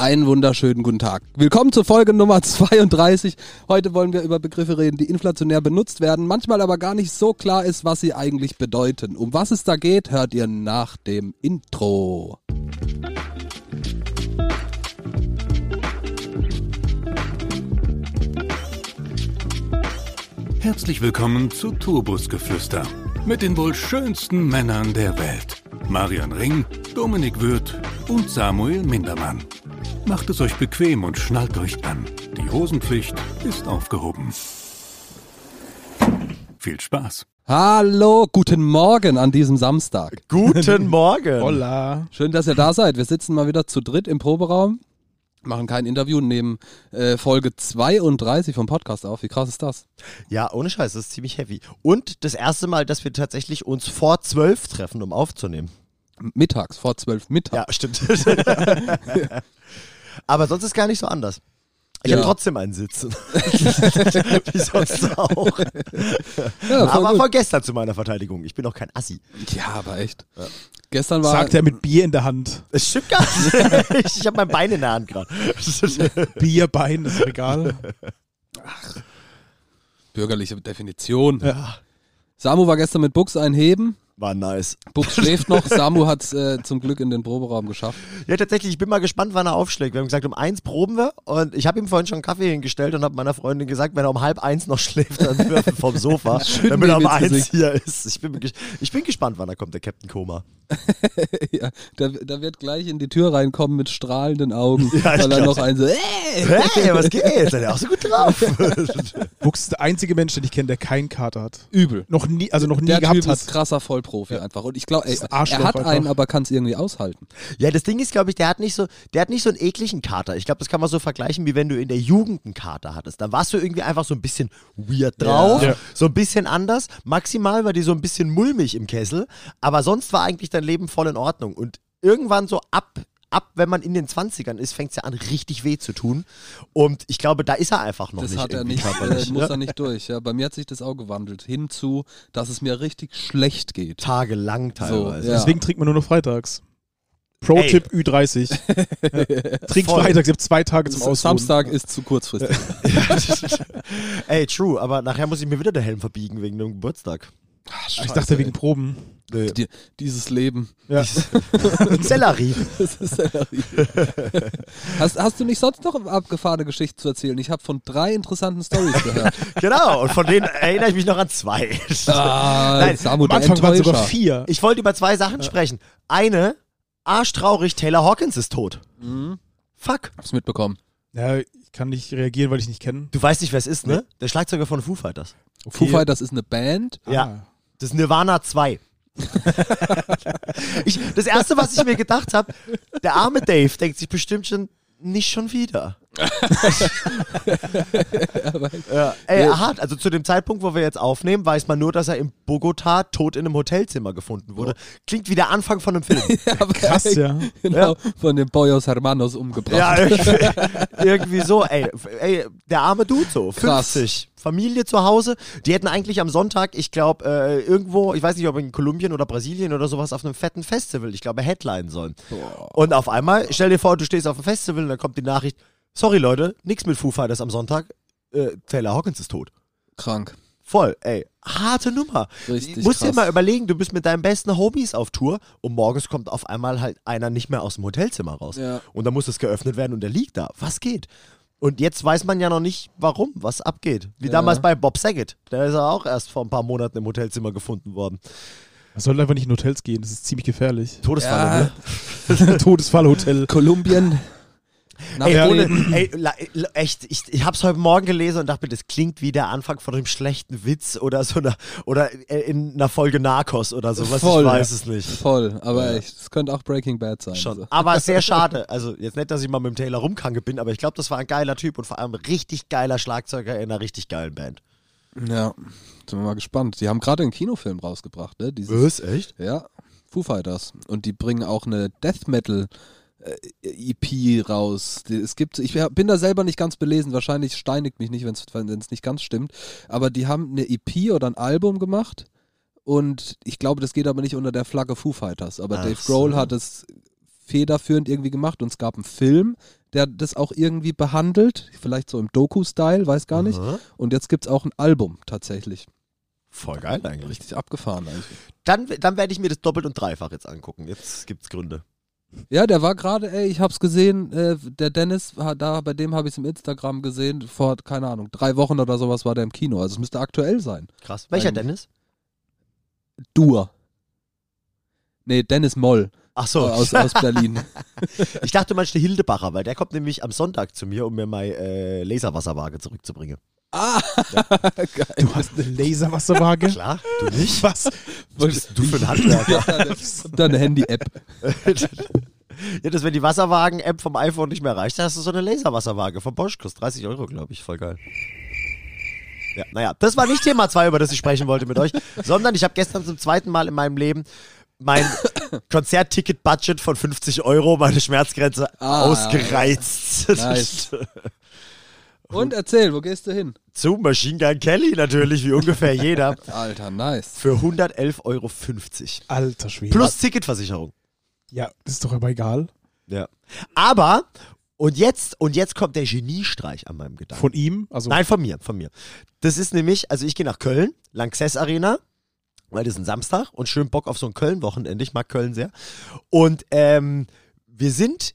Einen wunderschönen guten Tag. Willkommen zur Folge Nummer 32. Heute wollen wir über Begriffe reden, die inflationär benutzt werden, manchmal aber gar nicht so klar ist, was sie eigentlich bedeuten. Um was es da geht, hört ihr nach dem Intro. Herzlich willkommen zu Turbusgeflüster mit den wohl schönsten Männern der Welt. Marian Ring, Dominik Würth und Samuel Mindermann. Macht es euch bequem und schnallt euch an. Die Hosenpflicht ist aufgehoben. Viel Spaß. Hallo, guten Morgen an diesem Samstag. Guten Morgen. Hola. Schön, dass ihr da seid. Wir sitzen mal wieder zu dritt im Proberaum, machen kein Interview, nehmen äh, Folge 32 vom Podcast auf. Wie krass ist das? Ja, ohne Scheiß, das ist ziemlich heavy. Und das erste Mal, dass wir tatsächlich uns vor zwölf treffen, um aufzunehmen. Mittags, vor zwölf Mittag. Ja, stimmt. Aber sonst ist gar nicht so anders. Ich Ja. habe trotzdem einen Sitzen. Wie sonst auch. Ja, voll Aber gut. von gestern zu meiner Verteidigung. Ich bin auch kein Assi. ja aber echt. Gestern war Sagt er mit Bier in der Hand. Es stimmt gar nicht. Ich habe mein Bein in der Hand gerade. Bierbein, ist egal. bürgerliche Definition. Ja. Samu war gestern mit Bux einheben. War nice. Bux schläft noch. Samu hat es äh, zum Glück in den Proberaum geschafft. Ja, tatsächlich, ich bin mal gespannt, wann er aufschlägt. Wir haben gesagt, um eins proben wir und ich habe ihm vorhin schon einen Kaffee hingestellt und habe meiner Freundin gesagt, wenn er um halb eins noch schläft, dann wirft vom Sofa, damit er um ins eins Gesicht. hier ist. Ich bin, ich bin gespannt, wann er kommt, der Captain Koma. ja, der, der wird gleich in die Tür reinkommen mit strahlenden Augen, Ja, weil er noch ein so, äh, Hey, was geht? Seid ihr auch so gut drauf? Bux ist der einzige Mensch, den ich kenne, der keinen Kater hat. übel. Noch nie, also noch nie Der gehabt Typ hat. ist krasser Vollprofi einfach. Und ich glaube, er Arschloch hat einfach. einen, aber kann es irgendwie aushalten. ja, das Ding ist, glaube ich, der hat nicht so, der hat nicht so einen ekligen Kater. Ich glaube, das kann man so vergleichen, wie wenn du in der Jugend einen Kater hattest. Dann warst du irgendwie einfach so ein bisschen weird drauf, Ja. so ein bisschen anders. Maximal war die so ein bisschen mulmig im Kessel, aber sonst war eigentlich dein Leben voll in Ordnung. Und irgendwann so ab, ab wenn man in den 20ern ist, fängt es ja an, richtig weh zu tun. Und ich glaube, da ist er einfach noch Das nicht. hat er nicht, äh, muss ne? er nicht durch. Ja. Bei mir hat sich das auch gewandelt. Hinzu, dass es mir richtig schlecht geht. Tagelang teilweise. ja. Deswegen trinkt man nur noch freitags. Pro-Tipp Ü30. ja. Trinkt Voll. freitags, ihr habt zwei Tage zum Ausruhen. Samstag ist zu kurzfristig. Ey, true, aber nachher muss ich mir wieder den Helm verbiegen wegen dem Geburtstag. Ich dachte wegen Proben. Nee. Die, dieses Leben. Ja. Sellerie. Das ist Sellerie. hast, hast du nicht sonst noch abgefahrene Geschichten zu erzählen? Ich habe von drei interessanten Stories gehört. Genau, und von denen erinnere ich mich noch an zwei. Ah, Nein, Samu, Am Anfang waren sogar vier. Ich wollte über zwei Sachen sprechen. Eine, arschtraurig, Taylor Hawkins ist tot. Mhm. Fuck. Hab's mitbekommen. Ja, ich kann nicht reagieren, weil ich nicht kenne. Du weißt nicht, wer es ist, ne? Der Schlagzeuger von Foo Fighters. Foo Fighters ist eine Band. Ja. Ah. Das ist Nirvana 2. ich, das erste, was ich mir gedacht habe, der arme Dave denkt sich bestimmt schon, nicht schon wieder. ja, ey, hart. Also zu dem Zeitpunkt, wo wir jetzt aufnehmen, weiß man nur, dass er in Bogota tot in einem Hotelzimmer gefunden wurde. Klingt wie der Anfang von einem Film. Aber Krass, ja. Genau, von den Boyos Hermanos umgebracht. ja, irgendwie, irgendwie so. Ey, ey, der arme Dude so. Krass. 50. Familie zu Hause. Die hätten eigentlich am Sonntag, ich glaube, äh, irgendwo, ich weiß nicht, ob in Kolumbien oder Brasilien oder sowas, auf einem fetten Festival, ich glaube, headline sollen. Und auf einmal, stell dir vor, du stehst auf einem Festival und dann kommt die Nachricht, sorry Leute, nix mit Foo Fighters am Sonntag, äh, Taylor Hawkins ist tot. Krank. Voll, ey, harte Nummer. Richtig Musst dir krass. mal überlegen, du bist mit deinen besten Homies auf Tour und morgens kommt auf einmal halt einer nicht mehr aus dem Hotelzimmer raus. Ja. Und dann muss es geöffnet werden und der liegt da. Was geht? Und jetzt weiß man ja noch nicht, warum, was abgeht. Wie Ja. damals bei Bob Saget. Der ist ja auch erst vor ein paar Monaten im Hotelzimmer gefunden worden. Man sollte einfach nicht in Hotels gehen, das ist ziemlich gefährlich. Todesfall, Ja, ne? Todesfallhotel. Kolumbien. Ey, Ja, ohne, ey, echt, ich, ich hab's heute Morgen gelesen und dachte mir, das klingt wie der Anfang von einem schlechten Witz oder so einer, oder äh, in einer Folge Narcos oder sowas. Voll. Ich weiß es nicht. Voll, aber echt, es könnte auch Breaking Bad sein. Schon. So. Aber sehr schade. Also jetzt nicht, dass ich mal mit dem Taylor rumkange bin, aber ich glaube, das war ein geiler Typ und vor allem richtig geiler Schlagzeuger in einer richtig geilen Band. Ja, sind wir mal gespannt. Die haben gerade einen Kinofilm rausgebracht, ne? Dieses, Echt? Ja, Foo Fighters. Und die bringen auch eine Death Metal EP raus. Es gibt, ich bin da selber nicht ganz belesen, wahrscheinlich steinigt mich nicht, wenn es nicht ganz stimmt. Aber die haben eine EP oder ein Album gemacht und ich glaube, das geht aber nicht unter der Flagge Foo Fighters. Aber Ach Dave Grohl so. hat es federführend irgendwie gemacht und es gab einen Film, der das auch irgendwie behandelt, vielleicht so im Doku-Style, weiß gar nicht. Und jetzt gibt's auch ein Album tatsächlich. Voll geil eigentlich. Richtig abgefahren eigentlich. Dann, dann werde ich mir das doppelt und dreifach jetzt angucken. Jetzt gibt's Gründe. Ja, der war gerade, ey, ich hab's gesehen, äh, der Dennis, war da, bei dem habe ich es im Instagram gesehen, vor, keine Ahnung, drei Wochen oder sowas war der im Kino. Also es müsste aktuell sein. Krass. Welcher Ein- Dennis? Dur. Nee, Dennis Moll Ach so, aus, aus Berlin. ich dachte, du meinst der Hildebacher, weil der kommt nämlich am Sonntag zu mir, um mir meine äh, Laserwasserwaage zurückzubringen. Ah, geil. Du hast eine Laserwasserwaage? Klar, du nicht? Was? Was bist du für ein Handwerker? Und dann eine Handy-App. ja, das, wenn die Wasserwagen-App vom iPhone nicht mehr reicht, dann hast du so eine Laserwasserwaage vom Bosch, kostet 30 Euro, glaube ich. Voll geil. Ja, naja, das war nicht Thema 2, über das ich sprechen wollte mit euch, sondern ich habe gestern zum zweiten Mal in meinem Leben mein Konzertticket-Budget von 50 Euro, meine Schmerzgrenze, Ah, ausgereizt. Nice. Und erzähl, wo gehst du hin? Zu Machine Gun Kelly natürlich, wie ungefähr jeder, Alter, nice. für 111,50 Euro. Alter Schwede. Plus Ticketversicherung. Ja, das ist doch aber egal. Ja. Aber, und jetzt, und jetzt kommt der Geniestreich an meinem Gedanken. Von ihm? Also, Nein, von mir, von mir. Das ist nämlich, also ich gehe nach Köln, Lanxess Arena, weil das ist ein Samstag und schön Bock auf so ein Köln-Wochenende. Ich mag Köln sehr. Und ähm, wir sind,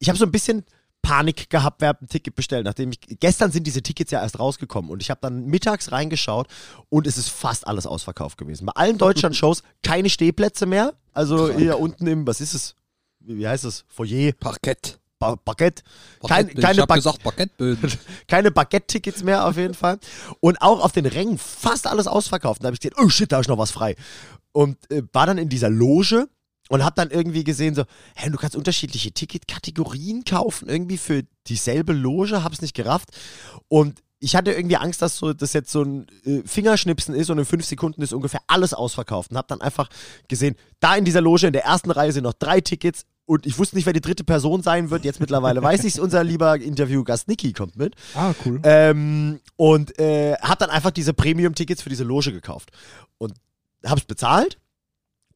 ich habe so ein bisschen Panik gehabt, wer hat ein Ticket bestellt, nachdem ich, gestern sind diese Tickets ja erst rausgekommen und ich habe dann mittags reingeschaut und es ist fast alles ausverkauft gewesen. Bei allen Deutschland-Shows keine Stehplätze mehr, also hier unten im, was ist es? Wie heißt es? Foyer, Parkett. ba Parkett. Kein, keine ich hab Ba- gesagt Parkettböden. keine Baguette-Tickets mehr auf jeden Fall. Und auch auf den Rängen fast alles ausverkauft. Da habe ich gesehen, oh shit, da ist noch was frei. Und äh, war dann in dieser Loge und habe dann irgendwie gesehen, so, hey, du kannst unterschiedliche Ticketkategorien kaufen, irgendwie für dieselbe Loge, hab's nicht gerafft. Und ich hatte irgendwie Angst, dass so, das jetzt so ein äh, Fingerschnipsen ist und in fünf Sekunden ist ungefähr alles ausverkauft. Und habe dann einfach gesehen, da in dieser Loge in der ersten Reihe sind noch drei Tickets und ich wusste nicht, wer die dritte Person sein wird. Jetzt mittlerweile weiß ich's. Unser lieber Interviewgast Niki kommt mit. ah, cool. Ähm, und äh, habe dann einfach diese Premium-Tickets für diese Loge gekauft. Und habe es bezahlt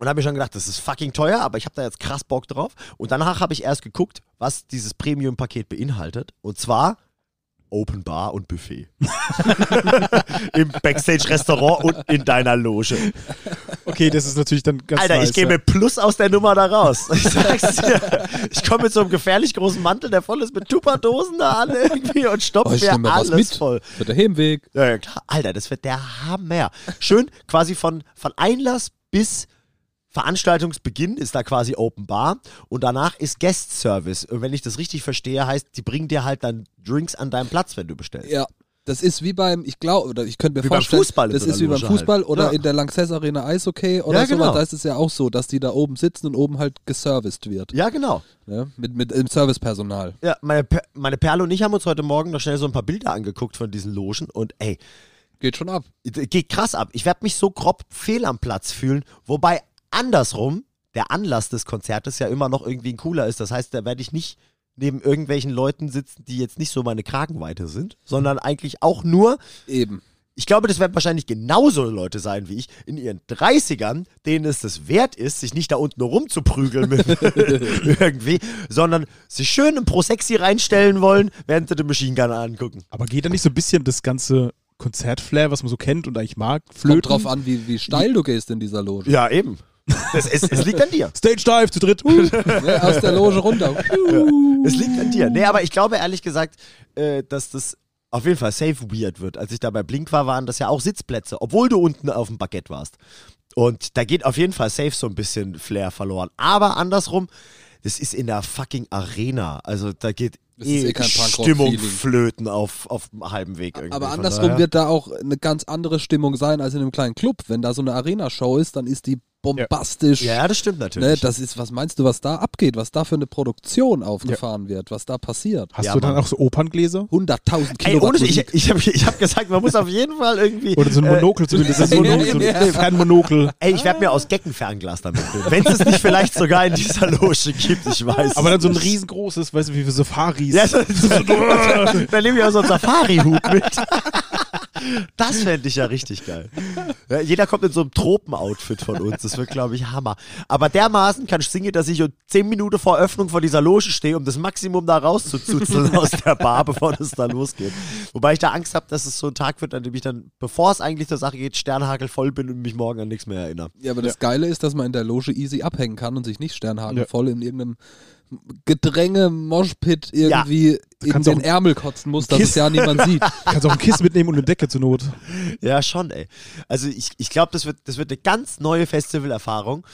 und habe mir schon gedacht, das ist fucking teuer, aber ich habe da jetzt krass Bock drauf. Und danach habe ich erst geguckt, was dieses Premium-Paket beinhaltet. Und zwar Open Bar und Buffet. Im Backstage-Restaurant und in deiner Loge. Okay, das ist natürlich dann ganz Alter, nice, ich gehe ja. mit Plus aus der Nummer da raus. Ich sag's dir. Ich komme mit so einem gefährlich großen Mantel, der voll ist mit Tupperdosen da an irgendwie und Oh, stopft ich mir alles mit. voll. Für der Heimweg. Ja, ja, klar. Alter, das wird der Hammer. Schön quasi von, von Einlass bis Veranstaltungsbeginn ist da quasi Open Bar und danach ist Guest Service. Und wenn ich das richtig verstehe, heißt, die bringen dir halt dann Drinks an deinem Platz, wenn du bestellst. Ja. Das ist wie beim, ich glaube, oder ich könnte mir Wie vorstellen, Fußball das ist wie beim halt. Fußball oder Ja. in der Lanxess Arena Eishockey oder Ja, sowas. genau. Da ist es ja auch so, dass die da oben sitzen und oben halt geserviced wird. Ja, genau. Ja? Mit, mit im Servicepersonal. Ja, meine, Per- meine Perle und ich haben uns heute Morgen noch schnell so ein paar Bilder angeguckt von diesen Logen und ey, Geht schon ab. geht krass ab. Ich werde mich so grob fehl am Platz fühlen, wobei andersrum der Anlass des Konzertes ja immer noch irgendwie ein cooler ist. Das heißt, da werde ich nicht neben irgendwelchen Leuten sitzen, die jetzt nicht so meine Kragenweite sind, sondern eigentlich auch nur, Eben. ich glaube, das werden wahrscheinlich genauso Leute sein wie ich, in ihren 30ern, denen es das wert ist, sich nicht da unten rumzuprügeln mit irgendwie, sondern sich schön im Pro-Sexy reinstellen wollen, während sie den Machine Gun angucken. Aber geht da nicht so ein bisschen das ganze Konzertflair, was man so kennt und eigentlich mag, flöten? Kommt drauf an, wie, wie steil du gehst in dieser Loge. Ja, eben. Es, es, es liegt an dir. Stage Dive zu dritt. Ja, aus der Loge runter. Es liegt an dir. Nee, aber ich glaube ehrlich gesagt, äh, dass das auf jeden Fall safe weird wird. Als ich da bei Blink war, waren das ja auch Sitzplätze, obwohl du unten auf dem Baguette warst. Und da geht auf jeden Fall safe so ein bisschen Flair verloren. Aber andersrum, das ist in der fucking Arena. Also da geht Das ist eh, eh kein Stimmung flöten auf, auf dem halben Weg irgendwie. Aber andersrum daher- wird da auch eine ganz andere Stimmung sein als in einem kleinen Club. Wenn da so eine Arena-Show ist, dann ist die bombastisch. Ja, ja, das stimmt Ne, natürlich. das ist, was meinst du, was da abgeht, was da für eine Produktion aufgefahren wird, was da passiert? Hast Ja, du dann Mann. auch so Operngläser? 100.000 Ey, Kilowatt ohne, ich, ich habe ich hab gesagt, man muss auf jeden Fall irgendwie. Oder so ein äh, Monokel zumindest. Das ist so ein, so Ja, ja. ein Fernmonokel. Ey, ich werde mir aus Geckenfernglas damit nehmen. Wenn es es nicht vielleicht sogar in dieser Loge gibt, ich weiß. Aber dann so ein riesengroßes, weißt du, wie für Safaris. Ja, so, so, dann nehme ich auch so einen Safari-Hut mit. Das fände ich ja richtig geil. Ja, jeder kommt in so einem Tropen-Outfit von uns. Das wird, glaube ich, Hammer. Aber dermaßen kann ich singen, dass ich um 10 Minuten vor Öffnung vor dieser Loge stehe, um das Maximum da rauszuzuzeln aus der Bar, bevor das da losgeht. Wobei ich da Angst habe, dass es so ein Tag wird, an dem ich dann, bevor es eigentlich zur Sache geht, Sternhagel voll bin und mich morgen an nichts mehr erinnere. Ja, aber das Geile ist, dass man in der Loge easy abhängen kann und sich nicht Sternhagen Ja. voll in irgendeinem Gedränge, Moshpit irgendwie in kannst den Ärmel kotzen muss, dass Kiss- es ja niemand sieht. Kannst auch ein Kissen mitnehmen und eine Decke zur Not. Ja, schon, ey. Also ich, ich glaube, das wird, das wird eine ganz neue Festivalerfahrung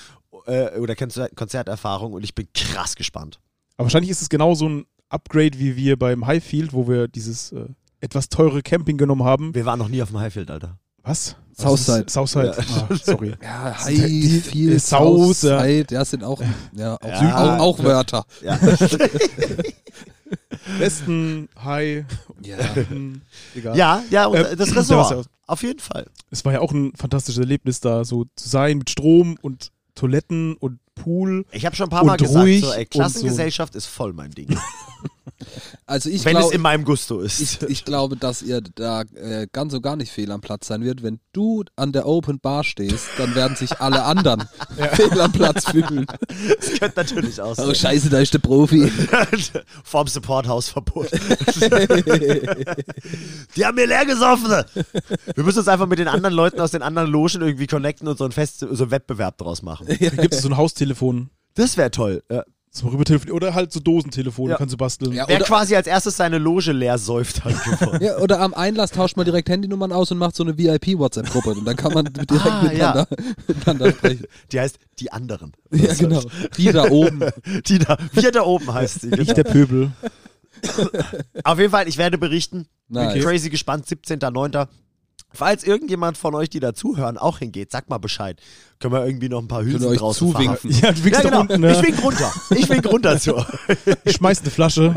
äh, oder Konzer- Konzerterfahrung und ich bin krass gespannt. Aber wahrscheinlich ist es genau so ein Upgrade wie wir beim Highfield, wo wir dieses äh, etwas teure Camping genommen haben. Wir waren noch nie auf dem Highfield, Alter. Was? Southside. Southside. Ah, sorry. Ja, Die- die- High, viel, Saus, ja. Southside, ja, sind auch, ja, auch, Ja. auch, auch Wörter. Ja. Westen, High, Ja. egal. ja, ja, und Äh, das ja Ressort. aus. Auf jeden Fall. Es war ja auch ein fantastisches Erlebnis, da so zu sein mit Strom und Toiletten und Pool. Ich habe schon ein paar Mal gesagt, so, ey, Klassengesellschaft ist voll mein Ding. Also ich Wenn es glaube, in meinem Gusto ist. ich, ich glaube, dass ihr da äh, ganz und gar nicht fehl am Platz sein wird. Wenn du an der Open Bar stehst, dann werden sich alle anderen fehl am Platz fühlen. Das könnte natürlich auch Oh scheiße, da ist der Profi. Vorm Supporthausverbot. Die haben mir leer gesoffen. Wir müssen uns einfach mit den anderen Leuten aus den anderen Logen irgendwie connecten und so ein Fest, so einen Wettbewerb draus machen. Da gibt es so ein Haustelefon. Das wäre toll. Ja. Zum Rübertelefon oder halt so Dosentelefon, Ja. kannst du basteln. Ja, Wer quasi als erstes seine Loge leer säuft hat. Ja, oder am Einlass tauscht man direkt Handynummern aus und macht so eine VIP-WhatsApp-Gruppe und dann kann man direkt Ah, miteinander, miteinander sprechen. Die heißt Die anderen. Ja, genau. Die da oben. Die da, wir da oben heißt sie. Nicht Genau. der Pöbel. Auf jeden Fall, ich werde berichten. Nice. Bin crazy gespannt, 17.09. Falls irgendjemand von euch, die da zuhören, auch hingeht, sagt mal Bescheid. Können wir irgendwie noch ein paar Hülsen euch draußen zuwinken. Ja, du winkst Ja, genau. unten, ne? Ich wink runter. Ich wink runter zu. Ich schmeiß eine Flasche.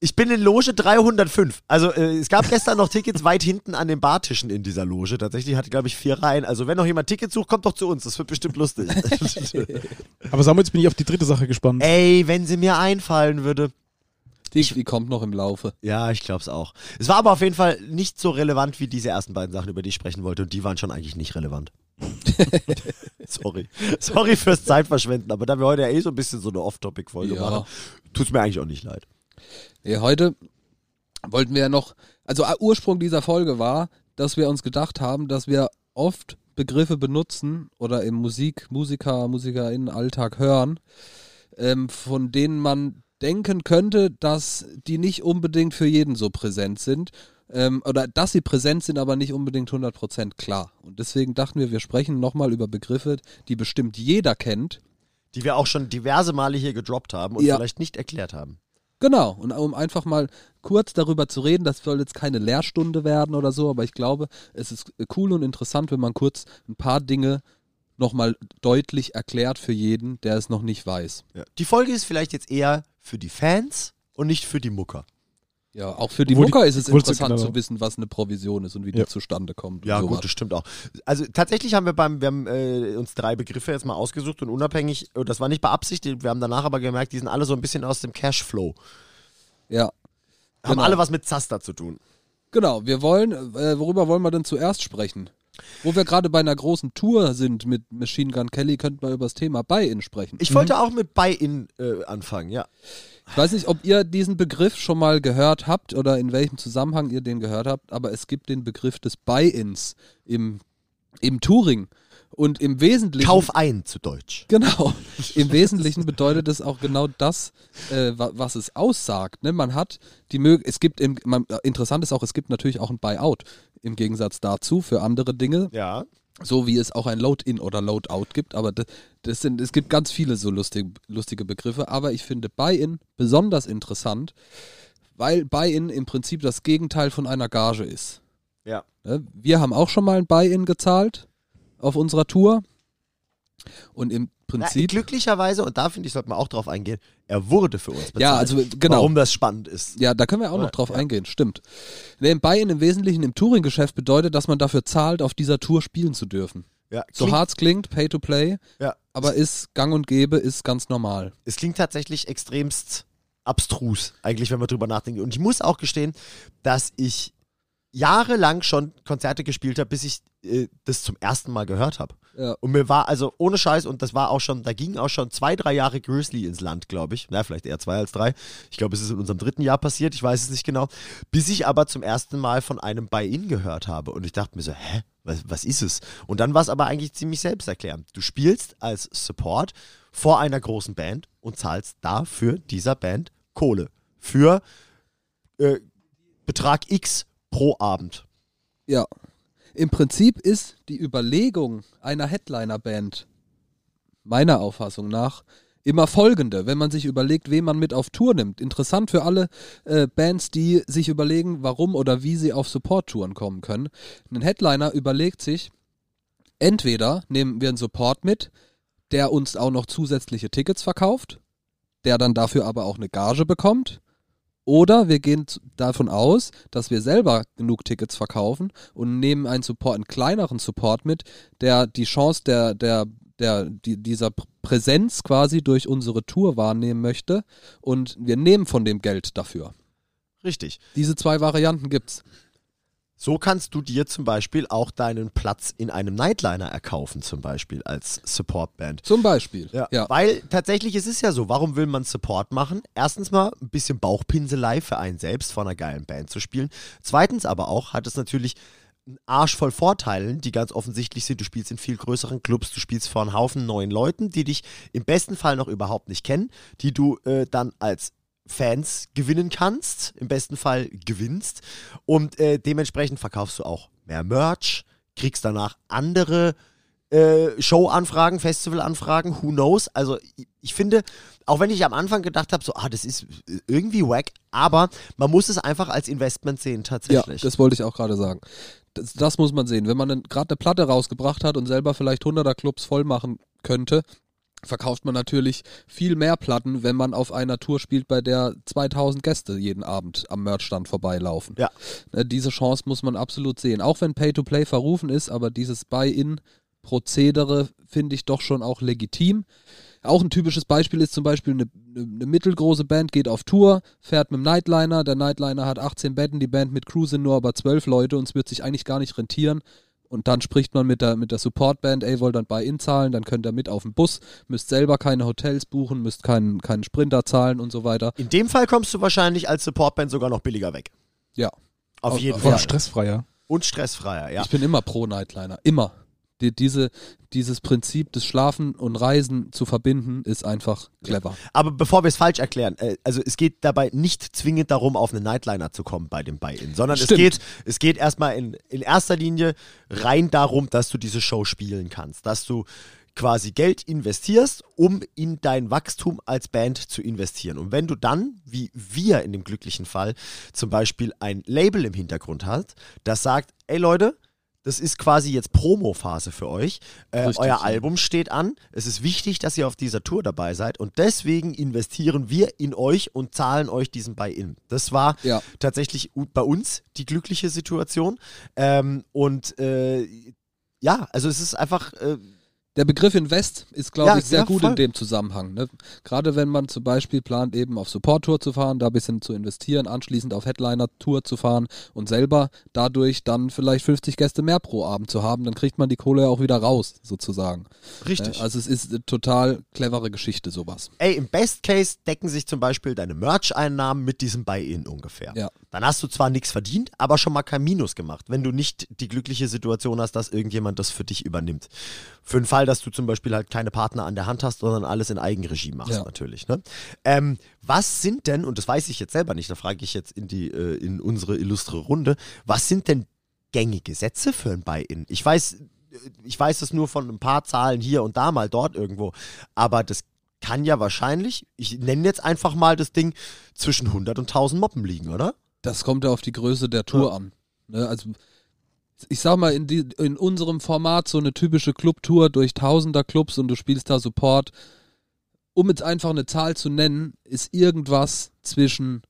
Ich bin in Loge 305. Also äh, es gab gestern noch Tickets weit hinten an den Bartischen in dieser Loge. Tatsächlich hatte, glaube ich, vier Reihen. Also wenn noch jemand Tickets sucht, kommt doch zu uns. Das wird bestimmt lustig. Aber Samuel, jetzt bin ich auf die dritte Sache gespannt. Ey, wenn sie mir einfallen würde. Die, die kommt noch im Laufe. Ja, ich glaube es auch. Es war aber auf jeden Fall nicht so relevant wie diese ersten beiden Sachen, über die ich sprechen wollte. Und die waren schon eigentlich nicht relevant. Sorry. Sorry fürs Zeitverschwenden, aber da wir heute ja eh so ein bisschen so eine Off-Topic-Folge Ja. machen, tut's mir eigentlich auch nicht leid. Nee, heute wollten wir ja noch, also äh, Ursprung dieser Folge war, dass wir uns gedacht haben, dass wir oft Begriffe benutzen oder im Musik, Musiker, MusikerInnen Alltag hören, ähm, von denen man denken könnte, dass die nicht unbedingt für jeden so präsent sind. Ähm, oder dass sie präsent sind, aber nicht unbedingt 100% klar. Und deswegen dachten wir, wir sprechen nochmal über Begriffe, die bestimmt jeder kennt, Die wir auch schon diverse Male hier gedroppt haben und Ja. vielleicht nicht erklärt haben. Genau, und um einfach mal kurz darüber zu reden, das soll jetzt keine Lehrstunde werden oder so, aber ich glaube, es ist cool und interessant, wenn man kurz ein paar Dinge nochmal deutlich erklärt für jeden, der es noch nicht weiß. Ja. Die Folge ist vielleicht jetzt eher für die Fans und nicht für die Mucker. Ja, auch für die Wo die- Mucker ist es interessant genau. zu wissen, was eine Provision ist und wie Ja. die zustande kommt. Ja, und gut, das stimmt auch. Also tatsächlich haben wir beim, wir haben äh, uns drei Begriffe jetzt mal ausgesucht und unabhängig, äh, das war nicht beabsichtigt, wir haben danach aber gemerkt, die sind alle so ein bisschen aus dem Cashflow. Ja, Haben Genau. alle was mit Zaster zu tun. genau. Wir wollen, äh, worüber wollen wir denn zuerst sprechen? Wo wir gerade bei einer großen Tour sind mit Machine Gun Kelly, könnten wir über das Thema Buy-In sprechen. Ich wollte auch mit Buy-In äh, anfangen, ja. Ich weiß nicht, ob ihr diesen Begriff schon mal gehört habt oder in welchem Zusammenhang ihr den gehört habt, aber es gibt den Begriff des Buy-ins im, im Touring. Und im Wesentlichen. Kauf ein zu Deutsch. Genau. Im Wesentlichen bedeutet es auch genau das, äh, wa- was es aussagt. Ne? Man hat die Möglichkeit, es gibt, im, man, äh, interessant ist auch, es gibt natürlich auch ein Buyout im Gegensatz dazu für andere Dinge, Ja. so wie es auch ein Load-in oder Load-out gibt. Aber das, das sind, es gibt ganz viele so lustige, lustige Begriffe. Aber ich finde Buy-in besonders interessant, weil Buy-in im Prinzip das Gegenteil von einer Gage ist. Ja. Ne? Wir haben auch schon mal ein Buy-in gezahlt auf unserer Tour. Und im Na, Prinzip. glücklicherweise, und da finde ich, sollte man auch drauf eingehen, er wurde für uns bezahlt. Ja, also genau. Warum das spannend ist. Ja, da können wir auch noch drauf ja. eingehen, stimmt. Nee, Buy-in im Wesentlichen im Touring-Geschäft bedeutet, dass man dafür zahlt, auf dieser Tour spielen zu dürfen. Ja, So hart es klingt, Pay to Play, Ja. aber ist gang und gäbe, ist ganz normal. Es klingt tatsächlich extremst abstrus, eigentlich, wenn man drüber nachdenkt. Und ich muss auch gestehen, dass ich jahrelang schon Konzerte gespielt habe, bis ich äh, das zum ersten Mal gehört habe. Ja. Und mir war, also ohne Scheiß, und das war auch schon, da gingen auch schon zwei, drei Jahre Grizzly ins Land, glaube ich. Na, vielleicht eher zwei als drei. Ich glaube, es ist in unserem dritten Jahr passiert, ich weiß es nicht genau. Bis ich aber zum ersten Mal von einem Buy-In gehört habe. Und ich dachte mir so, hä? Was, was ist es? Und dann war es aber eigentlich ziemlich selbsterklärend. Du spielst als Support vor einer großen Band und zahlst dafür dieser Band Kohle. Für äh, Betrag X pro Abend. Ja. Im Prinzip ist die Überlegung einer Headliner-Band meiner Auffassung nach immer folgende, wenn man sich überlegt, wen man mit auf Tour nimmt. Interessant für alle äh, Bands, die sich überlegen, warum oder wie sie auf Support-Touren kommen können. Ein Headliner überlegt sich, entweder nehmen wir einen Support mit, der uns auch noch zusätzliche Tickets verkauft, der dann dafür aber auch eine Gage bekommt, oder wir gehen davon aus, dass wir selber genug Tickets verkaufen und nehmen einen Support, einen kleineren Support mit, der die Chance der, der, der, die, dieser Pr- Präsenz quasi durch unsere Tour wahrnehmen möchte und wir nehmen von dem Geld dafür. Richtig. Diese zwei Varianten gibt's. So kannst du dir zum Beispiel auch deinen Platz in einem Nightliner erkaufen, zum Beispiel als Supportband. Zum Beispiel. Ja, ja. Weil tatsächlich es ist ja so, warum will man Support machen? Erstens mal ein bisschen Bauchpinselei für einen selbst vor einer geilen Band zu spielen. Zweitens aber auch hat es natürlich einen Arsch voll Vorteilen, die ganz offensichtlich sind. Du spielst in viel größeren Clubs, du spielst vor einem Haufen neuen Leuten, die dich im besten Fall noch überhaupt nicht kennen, die du äh, dann als Fans gewinnen kannst, im besten Fall gewinnst und äh, dementsprechend verkaufst du auch mehr Merch, kriegst danach andere äh, Show-Anfragen, Festival-Anfragen, who knows. Also ich, ich finde, auch wenn ich am Anfang gedacht habe, so, ah, das ist irgendwie wack, aber man muss es einfach als Investment sehen, Ja, tatsächlich. das wollte ich auch gerade sagen. Das, das muss man sehen. Wenn man gerade eine Platte rausgebracht hat und selber vielleicht 100er Clubs voll machen könnte, verkauft man natürlich viel mehr Platten, wenn man auf einer Tour spielt, bei der 2000 Gäste jeden Abend am Merchstand vorbeilaufen. Ja. Äh, Diese Chance muss man absolut sehen. Auch wenn Pay-to-Play verrufen ist, aber dieses Buy-in-Prozedere finde ich doch schon auch legitim. Auch ein typisches Beispiel ist zum Beispiel eine, eine, eine mittelgroße Band geht auf Tour, fährt mit dem Nightliner, der Nightliner hat 18 Betten, die Band mit Crew sind nur aber 12 Leute und es wird sich eigentlich gar nicht rentieren. Und dann spricht man mit der, mit der Supportband, ey, wollt dann Buy-In zahlen, dann könnt ihr mit auf den Bus, müsst selber keine Hotels buchen, müsst keinen, keinen Sprinter zahlen und so weiter. In dem Fall kommst du wahrscheinlich als Supportband sogar noch billiger weg. Ja. Auf Auf- jeden Fall. stressfreier. Und stressfreier, ja. Ich bin immer pro Nightliner. Immer. Die, diese, dieses Prinzip des Schlafen und Reisen zu verbinden, ist einfach clever. Aber bevor wir es falsch erklären, äh, also es geht dabei nicht zwingend darum, auf einen Nightliner zu kommen bei dem Buy-In, sondern es geht, es geht erstmal in, in erster Linie rein darum, dass du diese Show spielen kannst, dass du quasi Geld investierst, um in dein Wachstum als Band zu investieren. Und wenn du dann, wie wir in dem glücklichen Fall, zum Beispiel ein Label im Hintergrund hast, das sagt, ey Leute, das ist quasi jetzt Promo-Phase für euch. Äh, euer ja. Album steht an. Es ist wichtig, dass ihr auf dieser Tour dabei seid. Und deswegen investieren wir in euch und zahlen euch diesen Buy-In. Das war Ja. tatsächlich bei uns die glückliche Situation. Ähm, und äh, ja, also es ist einfach. Äh, Der Begriff Invest ist, glaube Ja, ich, sehr ja, gut voll. in dem Zusammenhang. Ne? Gerade wenn man zum Beispiel plant, eben auf Support-Tour zu fahren, da ein bisschen zu investieren, anschließend auf Headliner-Tour zu fahren und selber dadurch dann vielleicht 50 Gäste mehr pro Abend zu haben, dann kriegt man die Kohle ja auch wieder raus, sozusagen. richtig. Äh, Also es ist eine total clevere Geschichte, sowas. Ey, im Best Case decken sich zum Beispiel deine Merch-Einnahmen mit diesem Buy-In ungefähr. Ja. Dann hast du zwar nichts verdient, aber schon mal kein Minus gemacht, wenn du nicht die glückliche Situation hast, dass irgendjemand das für dich übernimmt. Für den Fall, dass du zum Beispiel halt keine Partner an der Hand hast, sondern alles in Eigenregie machst, Ja. natürlich. Ne? Ähm, was sind denn, und das weiß ich jetzt selber nicht, da frage ich jetzt in, die, äh, in unsere illustre Runde, was sind denn gängige Sätze für ein Buy-In? Ich weiß, äh, ich weiß das nur von ein paar Zahlen hier und da mal dort irgendwo, aber das kann ja wahrscheinlich, ich nenne jetzt einfach mal das Ding, zwischen 100 und 1000 Moppen liegen, oder? Das kommt ja auf die Größe der Tour Ja. an. Ne? Also ich sag mal, in, die, in unserem Format so eine typische Clubtour durch tausender Clubs und du spielst da Support, um jetzt einfach eine Zahl zu nennen, ist irgendwas zwischen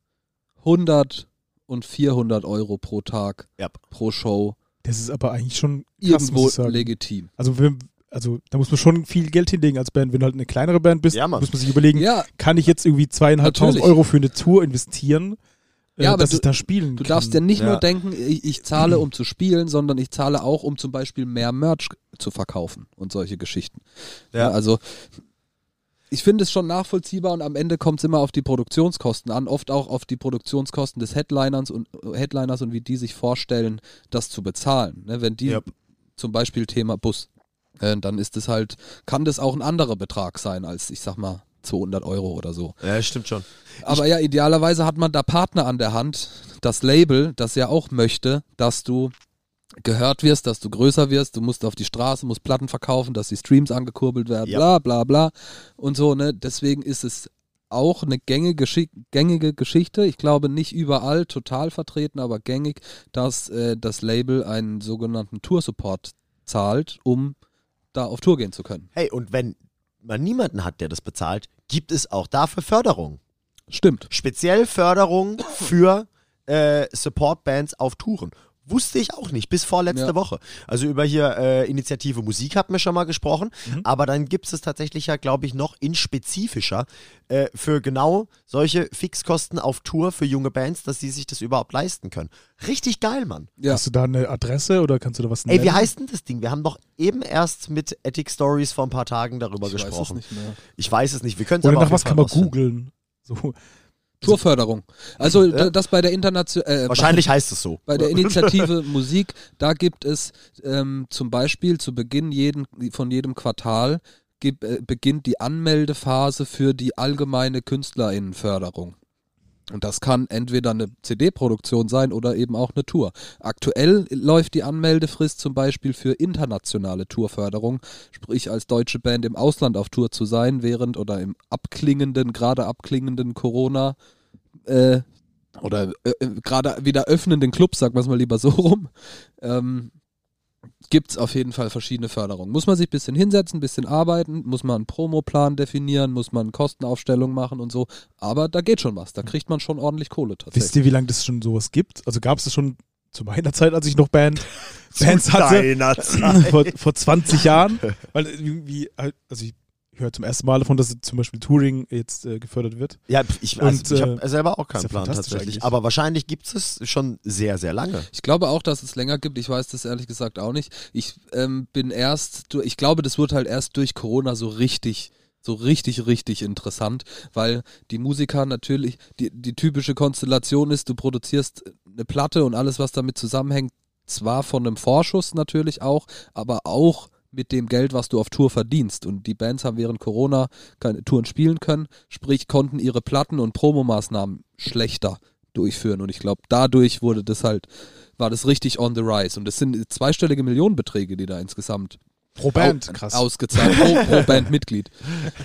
100 und 400 Euro pro Tag, Ja. pro Show, Das ist aber eigentlich schon krass, irgendwo muss ich sagen. legitim. Also, wenn, also da muss man schon viel Geld hinlegen als Band. Wenn du halt eine kleinere Band bist, Ja, muss man sich überlegen, Ja, kann ich jetzt irgendwie zweieinhalbtausend. Euro für eine Tour investieren? Äh, Ja, aber dass du- ich da spielen Du kann. darfst ja nicht Ja. nur denken, ich, ich zahle, um zu spielen, sondern ich zahle auch, um zum Beispiel mehr Merch zu verkaufen und solche Geschichten. Ja. also ich finde es schon nachvollziehbar und am Ende kommt es immer auf die Produktionskosten an, oft auch auf die Produktionskosten des Headliners und Headliners und wie die sich vorstellen, das zu bezahlen. Ne, wenn die Yep. zum Beispiel Thema Bus, äh, dann ist es halt, kann das auch ein anderer Betrag sein als, ich sag mal, 200 Euro oder so. Ja, stimmt schon. Aber ja, idealerweise hat man da Partner an der Hand, das Label, das ja auch möchte, dass du gehört wirst, dass du größer wirst, du musst auf die Straße, musst Platten verkaufen, dass die Streams angekurbelt werden, Ja. bla bla bla und so, ne? Deswegen ist es auch eine gängige, gängige Geschichte. Ich glaube nicht überall total vertreten, aber gängig, dass äh, das Label einen sogenannten Tour-Support zahlt, um da auf Tour gehen zu können. Hey, und wenn man niemanden hat, der das bezahlt, gibt es auch dafür Förderung. Stimmt. Speziell Förderung für äh, Support-Bands auf Touren. Wusste ich auch nicht, bis vorletzte Ja. Woche. Also über hier äh, Initiative Musik hatten wir schon mal gesprochen, aber dann gibt es tatsächlich ja, glaube ich, noch in spezifischer äh, für genau solche Fixkosten auf Tour für junge Bands, dass sie sich das überhaupt leisten können. Richtig geil, Mann. Ja. Hast du da eine Adresse oder kannst du da was Ey, wie nennen? heißt denn das Ding? Wir haben doch eben erst mit Ethic Stories vor ein paar Tagen darüber Ich weiß es gesprochen. nicht mehr. Ich weiß es nicht. Wir können es Oder aber nach was kann man googeln? So, Tourförderung. Also Ja. das bei der Internation äh, Wahrscheinlich heißt es so. bei der Initiative Musik, da gibt es ähm, zum Beispiel zu Beginn jeden, von jedem Quartal gib, äh, beginnt die Anmeldephase für die allgemeine KünstlerInnenförderung. Und das kann entweder eine CD-Produktion sein oder eben auch eine Tour. Aktuell läuft die Anmeldefrist zum Beispiel für internationale Tourförderung, sprich als deutsche Band im Ausland auf Tour zu sein, während oder im abklingenden, gerade abklingenden Corona äh, oder äh, äh, gerade wieder öffnenden Clubs, sagen wir es mal lieber so rum, ähm, gibt es auf jeden Fall verschiedene Förderungen. Muss man sich ein bisschen hinsetzen, ein bisschen arbeiten, muss man einen Promoplan definieren, muss man Kostenaufstellung machen und so. Aber da geht schon was. Da kriegt man schon ordentlich Kohle tatsächlich. wisst ihr, wie lange das schon sowas gibt? Also gab es das schon zu meiner Zeit, als ich noch Band, Bands hatte? Deiner Zeit. vor, vor 20 Jahren. Weil irgendwie, halt- also ich höre zum ersten Mal davon, dass zum Beispiel Touring jetzt äh, gefördert wird. Ja, ich, also, Und, ich äh, habe selber auch keinen ja Plan tatsächlich. eigentlich. Aber wahrscheinlich gibt es es schon sehr, sehr lange. Ich glaube auch, dass es länger gibt. Ich weiß das ehrlich gesagt auch nicht. Ich ähm, bin erst, ich glaube, das wurde halt erst durch Corona so richtig, so richtig, richtig interessant, weil die Musiker natürlich, die, die typische Konstellation ist, du produzierst eine Platte und alles, was damit zusammenhängt, zwar von einem Vorschuss natürlich auch, aber auch mit dem Geld, was du auf Tour verdienst. Und die Bands haben während Corona keine Touren spielen können, sprich konnten ihre Platten und Promomaßnahmen schlechter durchführen. Und ich glaube, dadurch wurde das halt, war das richtig on the rise. Und es sind zweistellige Millionenbeträge, die da insgesamt Pro Band, au- krass. ausgezahlt pro, pro Bandmitglied.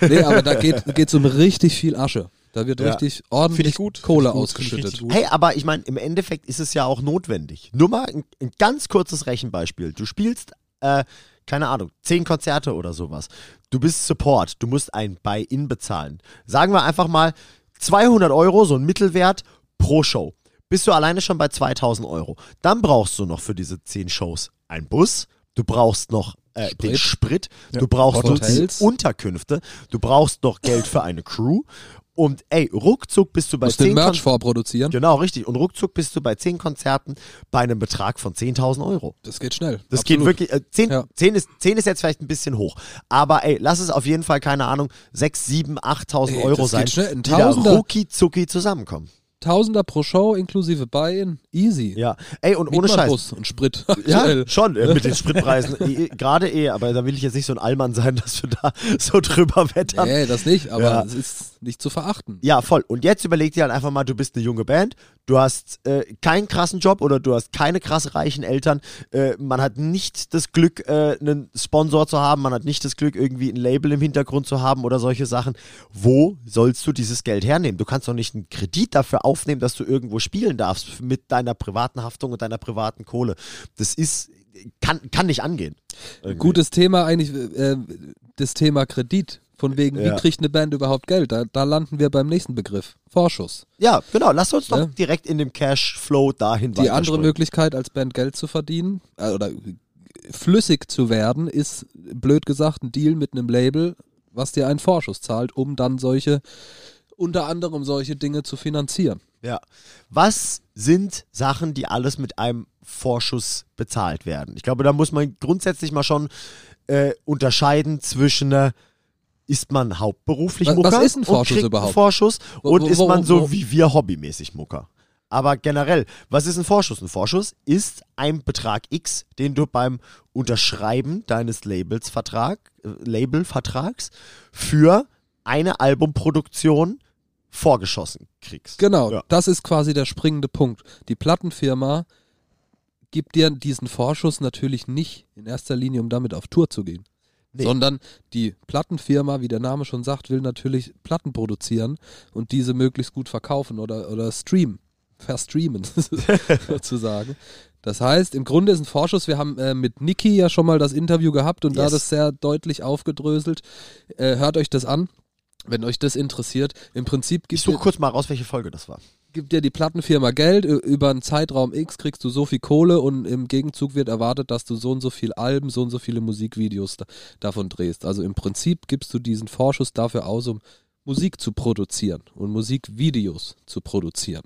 Nee, aber da geht es um richtig viel Asche. Da wird Ja. richtig ordentlich. Kohle gut, ausgeschüttet. Hey, aber ich meine, im Endeffekt ist es ja auch notwendig. Nur mal ein, ein ganz kurzes Rechenbeispiel. Du spielst, äh, keine Ahnung, zehn Konzerte oder sowas. Du bist Support, du musst ein Buy-In bezahlen. Sagen wir einfach mal 200 Euro, so ein Mittelwert pro Show. Bist du alleine schon bei 2000 Euro. Dann brauchst du noch für diese zehn Shows einen Bus. Du brauchst noch äh, den Sprit. Ja, Du brauchst noch Hotels. Unterkünfte. Du brauchst noch Geld für eine Crew. Und ey, ruckzuck bist du bei Musst den 10 Merch Konzerten. vorproduzieren. Genau, richtig. Und ruckzuck bist du bei 10 Konzerten bei einem Betrag von 10.000 Euro. Das geht schnell. Das Absolut. geht wirklich, äh, 10, Ja. 10, ist, 10 ist jetzt vielleicht ein bisschen hoch. Aber ey, lass es auf jeden Fall, keine Ahnung, 6, 7, 8.000 Ey, Euro das sein, geht schnell. Ein die da Tausender. rucki zucki zusammenkommen. Tausender pro Show inklusive Buy-in. Easy. Ja, ey, und Miet ohne Scheiß. Bus und Sprit. Ja, schon, äh, mit den Spritpreisen. eh, Gerade eh, aber da will ich jetzt nicht so ein Allmann sein, dass wir da so drüber wettern. Nee, das nicht, aber Ja. es ist nicht zu verachten. Ja, voll. Und jetzt überleg dir halt einfach mal, du bist eine junge Band, du hast äh, keinen krassen Job oder du hast keine krass reichen Eltern. Äh, man hat nicht das Glück, äh, einen Sponsor zu haben, man hat nicht das Glück, irgendwie ein Label im Hintergrund zu haben oder solche Sachen. Wo sollst du dieses Geld hernehmen? Du kannst doch nicht einen Kredit dafür aufnehmen, dass du irgendwo spielen darfst mit deiner privaten Haftung und deiner privaten Kohle. Das ist, kann, kann nicht angehen. Irgendwie. Gutes Thema eigentlich, äh, das Thema Kredit. Von wegen, Ja. wie kriegt eine Band überhaupt Geld? Da, da landen wir beim nächsten Begriff. Vorschuss. Ja, genau. Lass uns doch Ja. direkt in dem Cashflow dahin Die andere. Möglichkeit, als Band Geld zu verdienen äh, oder flüssig zu werden, ist, blöd gesagt, ein Deal mit einem Label, was dir einen Vorschuss zahlt, um dann solche unter anderem solche Dinge zu finanzieren. Ja. Was sind Sachen, die alles mit einem Vorschuss bezahlt werden? Ich glaube, da muss man grundsätzlich mal schon äh, unterscheiden zwischen äh, ist man hauptberuflich Was- Mucker was ist ein und Vorschuss überhaupt? Vorschuss Wo- und wo- ist wo- man so wo- wie wir hobbymäßig Mucker. Aber generell, was ist ein Vorschuss? Ein Vorschuss ist ein Betrag X, den du beim Unterschreiben deines Labels Vertrag, äh, Labelvertrags für eine Albumproduktion vorgeschossen kriegst. Genau, Ja. das ist quasi der springende Punkt. Die Plattenfirma gibt dir diesen Vorschuss natürlich nicht in erster Linie, um damit auf Tour zu gehen. Nee. Sondern die Plattenfirma, wie der Name schon sagt, will natürlich Platten produzieren und diese möglichst gut verkaufen oder, oder streamen, verstreamen sozusagen. Das heißt, im Grunde ist ein Vorschuss, wir haben äh, mit Niki ja schon mal das Interview gehabt und da Yes. das sehr deutlich aufgedröselt. Äh, hört euch das an, wenn euch das interessiert. Im Prinzip Ich gibt suche ihr- kurz mal raus, welche Folge das war. Gibt dir die Plattenfirma Geld, über einen Zeitraum X kriegst du so viel Kohle und im Gegenzug wird erwartet, dass du so und so viel Alben, so und so viele Musikvideos da, davon drehst. Also im Prinzip gibst du diesen Vorschuss dafür aus, um Musik zu produzieren und Musikvideos zu produzieren.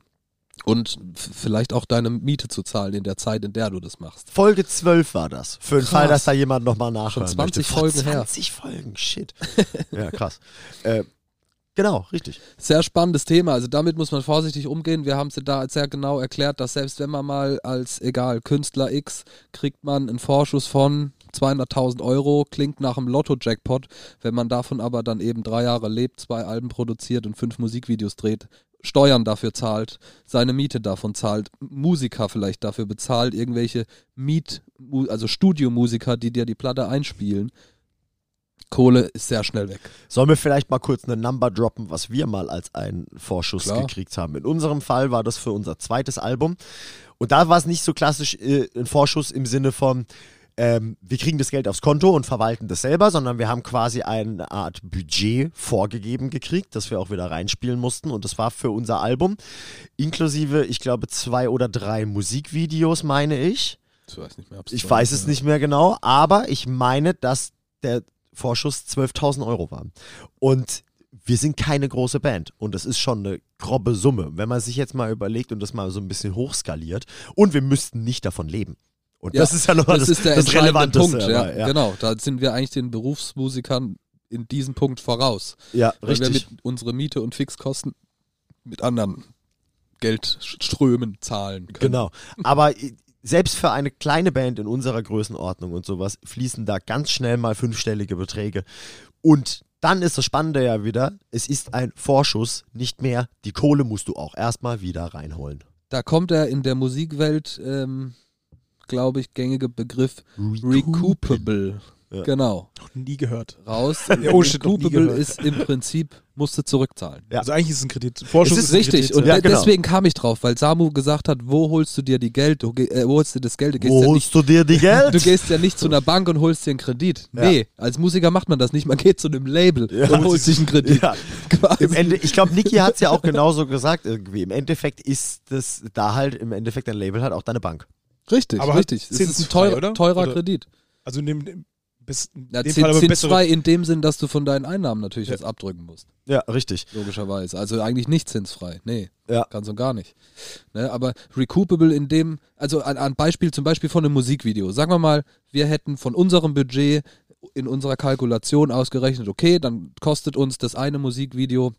Und vielleicht auch deine Miete zu zahlen in der Zeit, in der du das machst. Folge 12 war das. Für den Krass. Fall, dass da jemand nochmal nachhören Schon 20 möchte. Folgen Vor her. 20 Folgen, shit. ja, krass. Äh, genau, richtig. Sehr spannendes Thema. Also damit muss man vorsichtig umgehen. Wir haben es da sehr genau erklärt, dass selbst wenn man mal als, egal, Künstler X, kriegt man einen Vorschuss von 200.000 Euro, klingt nach einem Lotto-Jackpot. Wenn man davon aber dann eben drei Jahre lebt, zwei Alben produziert und fünf Musikvideos dreht, Steuern dafür zahlt, seine Miete davon zahlt, Musiker vielleicht dafür bezahlt, irgendwelche Miet, also Studiomusiker, die dir die Platte einspielen. Kohle ist sehr schnell weg. Sollen wir vielleicht mal kurz eine Number droppen, was wir mal als einen Vorschuss Klar. gekriegt haben? In unserem Fall war das für unser zweites Album. Und da war es nicht so klassisch äh, ein Vorschuss im Sinne von, ähm, wir kriegen das Geld aufs Konto und verwalten das selber, sondern wir haben quasi eine Art Budget vorgegeben gekriegt, das wir auch wieder reinspielen mussten. Und das war für unser Album, inklusive, ich glaube, zwei oder drei Musikvideos, meine ich. Ich weiß nicht mehr. Ich weiß es ja. nicht mehr genau, aber ich meine, dass der Vorschuss 12.000 Euro war. Und wir sind keine große Band und das ist schon eine grobe Summe. Wenn man sich jetzt mal überlegt und das mal so ein bisschen hochskaliert und wir müssten nicht davon leben. Und Ja, das ist ja noch Das, ist der entscheidende Relevanteste Punkt. Ja, ja. Genau, da sind wir eigentlich den Berufsmusikern in diesem Punkt voraus. ja, Weil wir richtig. mit unsere Miete und Fixkosten mit anderen Geldströmen zahlen können. Genau. Aber selbst für eine kleine Band in unserer Größenordnung und sowas fließen da ganz schnell mal fünfstellige Beträge. Und dann ist das Spannende ja wieder, es ist ein Vorschuss, nicht mehr. Die Kohle musst du auch erstmal wieder reinholen. Da kommt er in der Musikwelt, ähm, glaube ich, gängige Begriff recoupable. Ja. Genau. Noch nie gehört. Raus. Ja, oh shit, gehört. ist im Prinzip, musst du zurückzahlen. Ja. Also eigentlich ist es ein Kredit. Vorschuss es ist ein richtig. Kredit. Und Ja, genau. deswegen kam ich drauf, weil Samu gesagt hat, wo holst du dir die Geld? Du, äh, wo holst du das Geld? Du gehst Wo ja nicht holst du dir die Geld? Du gehst ja nicht zu einer Bank und holst dir einen Kredit. Ja. Nee, als Musiker macht man das nicht. Man geht zu einem Label Ja. und holt sich einen Kredit. Ja. Quasi. Im Ende, ich glaube, Niki hat es ja auch genauso gesagt irgendwie. Im Endeffekt ist das da halt, im Endeffekt dein Label hat auch deine Bank. richtig, Aber halt richtig. Es ist ein teurer, oder? teurer Oder? Kredit. Also in dem, dem, bis, in Ja, dem Fall zinsfrei in dem Sinn, dass du von deinen Einnahmen natürlich Ja. was abdrücken musst. Ja, richtig. Logischerweise. Also eigentlich nicht zinsfrei. Nee. Ja. Ganz und gar nicht. Ne, aber recoupable in dem, also ein, ein Beispiel zum Beispiel von einem Musikvideo. Sagen wir mal, wir hätten von unserem Budget in unserer Kalkulation ausgerechnet, okay, dann kostet uns das eine Musikvideo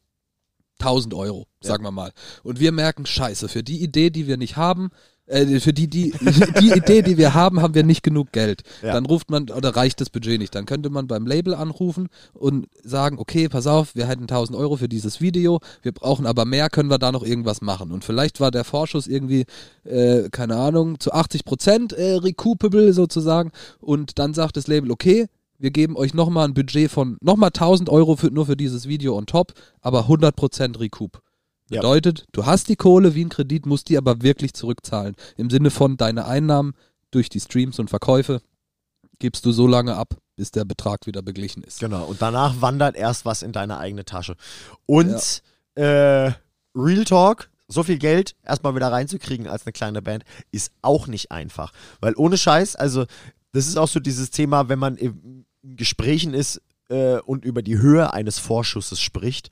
1000 Euro, sagen wir mal. Und wir merken, scheiße, für die Idee, die wir nicht haben, äh, für die, die, die Idee, die wir haben, haben wir nicht genug Geld. Ja. Dann ruft man, oder reicht das Budget nicht. Dann könnte man beim Label anrufen und sagen, okay, pass auf, wir hätten 1000 Euro für dieses Video, wir brauchen aber mehr, können wir da noch irgendwas machen. Und vielleicht war der Vorschuss irgendwie, äh, keine Ahnung, zu 80 Prozent äh, recoupable sozusagen. Und dann sagt das Label, okay, wir geben euch nochmal ein Budget von nochmal 1000 Euro für, nur für dieses Video on top, aber 100% Recoup. Ja. Bedeutet, du hast die Kohle wie ein Kredit, musst die aber wirklich zurückzahlen. Im Sinne von deine Einnahmen durch die Streams und Verkäufe gibst du so lange ab, bis der Betrag wieder beglichen ist. Genau. Und danach wandert erst was in deine eigene Tasche. Und äh, Real Talk, so viel Geld erstmal wieder reinzukriegen als eine kleine Band, ist auch nicht einfach. Weil ohne Scheiß, also das ist auch so dieses Thema, wenn man in Gesprächen ist äh, und über die Höhe eines Vorschusses spricht.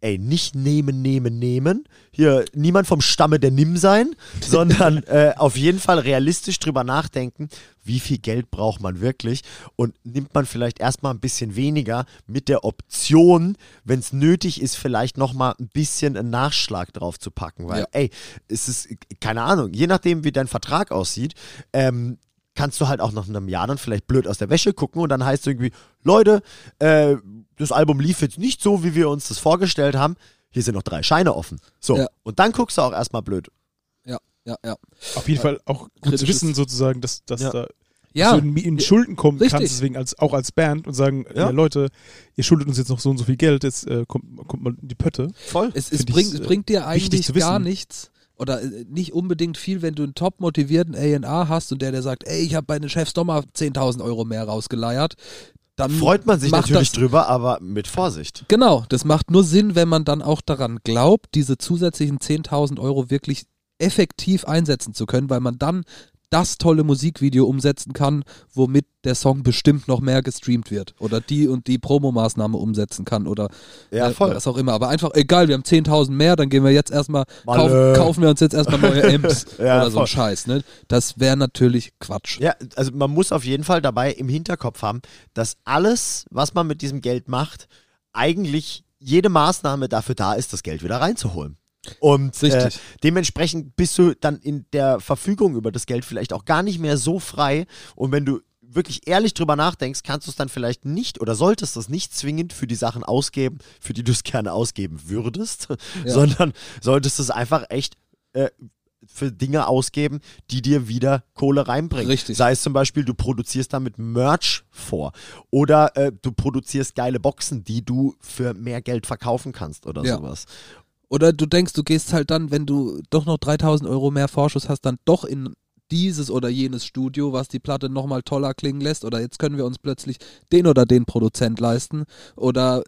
Ey, nicht nehmen, nehmen, nehmen. Hier niemand vom Stamme der Nimm sein, sondern äh, auf jeden Fall realistisch drüber nachdenken, wie viel Geld braucht man wirklich und nimmt man vielleicht erstmal ein bisschen weniger mit der Option, wenn es nötig ist, vielleicht nochmal ein bisschen einen Nachschlag drauf zu packen. Weil, Ja. ey, es ist, keine Ahnung, je nachdem, wie dein Vertrag aussieht, ähm, kannst du halt auch nach einem Jahr dann vielleicht blöd aus der Wäsche gucken und dann heißt es irgendwie, Leute, äh, das Album lief jetzt nicht so, wie wir uns das vorgestellt haben. Hier sind noch drei Scheine offen. So. Ja. Und dann guckst du auch erstmal blöd. Ja, ja, ja. Auf jeden Fall auch gut zu wissen, sozusagen, dass, dass Ja. da Ja, du in, in Schulden kommen Richtig. kannst, deswegen als, auch als Band und sagen, Ja. ja. Leute, ihr schuldet uns jetzt noch so und so viel Geld, jetzt äh, kommt, kommt mal in die Pötte. Voll. es, es, bringt, es äh, bringt dir wichtig eigentlich gar nichts oder äh, nicht unbedingt viel, wenn du einen top motivierten A&R hast und der, der sagt, ey, ich habe bei den Chefs doch mal 10.000 Euro mehr rausgeleiert. Dann Freut man sich natürlich das, drüber, aber mit Vorsicht. Genau, das macht nur Sinn, wenn man dann auch daran glaubt, diese zusätzlichen 10.000 Euro wirklich effektiv einsetzen zu können, weil man dann das tolle Musikvideo umsetzen kann, womit der Song bestimmt noch mehr gestreamt wird oder die und die Promomaßnahme umsetzen kann oder Ja, äh, voll. was auch immer. Aber einfach, egal, wir haben 10.000 mehr, dann gehen wir jetzt erstmal, kaufen, kaufen wir uns jetzt erstmal neue Amps Ja, oder so ein Scheiß. Ne? Das wäre natürlich Quatsch. Ja, also man muss auf jeden Fall dabei im Hinterkopf haben, dass alles, was man mit diesem Geld macht, eigentlich jede Maßnahme dafür da ist, das Geld wieder reinzuholen. Und äh, dementsprechend bist du dann in der Verfügung über das Geld vielleicht auch gar nicht mehr so frei. Und wenn du wirklich ehrlich drüber nachdenkst, kannst du es dann vielleicht nicht oder solltest es nicht zwingend für die Sachen ausgeben, für die du es gerne ausgeben würdest, Ja. sondern solltest es einfach echt äh, für Dinge ausgeben, die dir wieder Kohle reinbringen. Richtig. Sei es zum Beispiel, du produzierst damit Merch vor oder äh, du produzierst geile Boxen, die du für mehr Geld verkaufen kannst oder Ja. sowas. Oder du denkst, du gehst halt dann, wenn du doch noch 3000 Euro mehr Vorschuss hast, dann doch in dieses oder jenes Studio, was die Platte nochmal toller klingen lässt. Oder jetzt können wir uns plötzlich den oder den Produzent leisten. Oder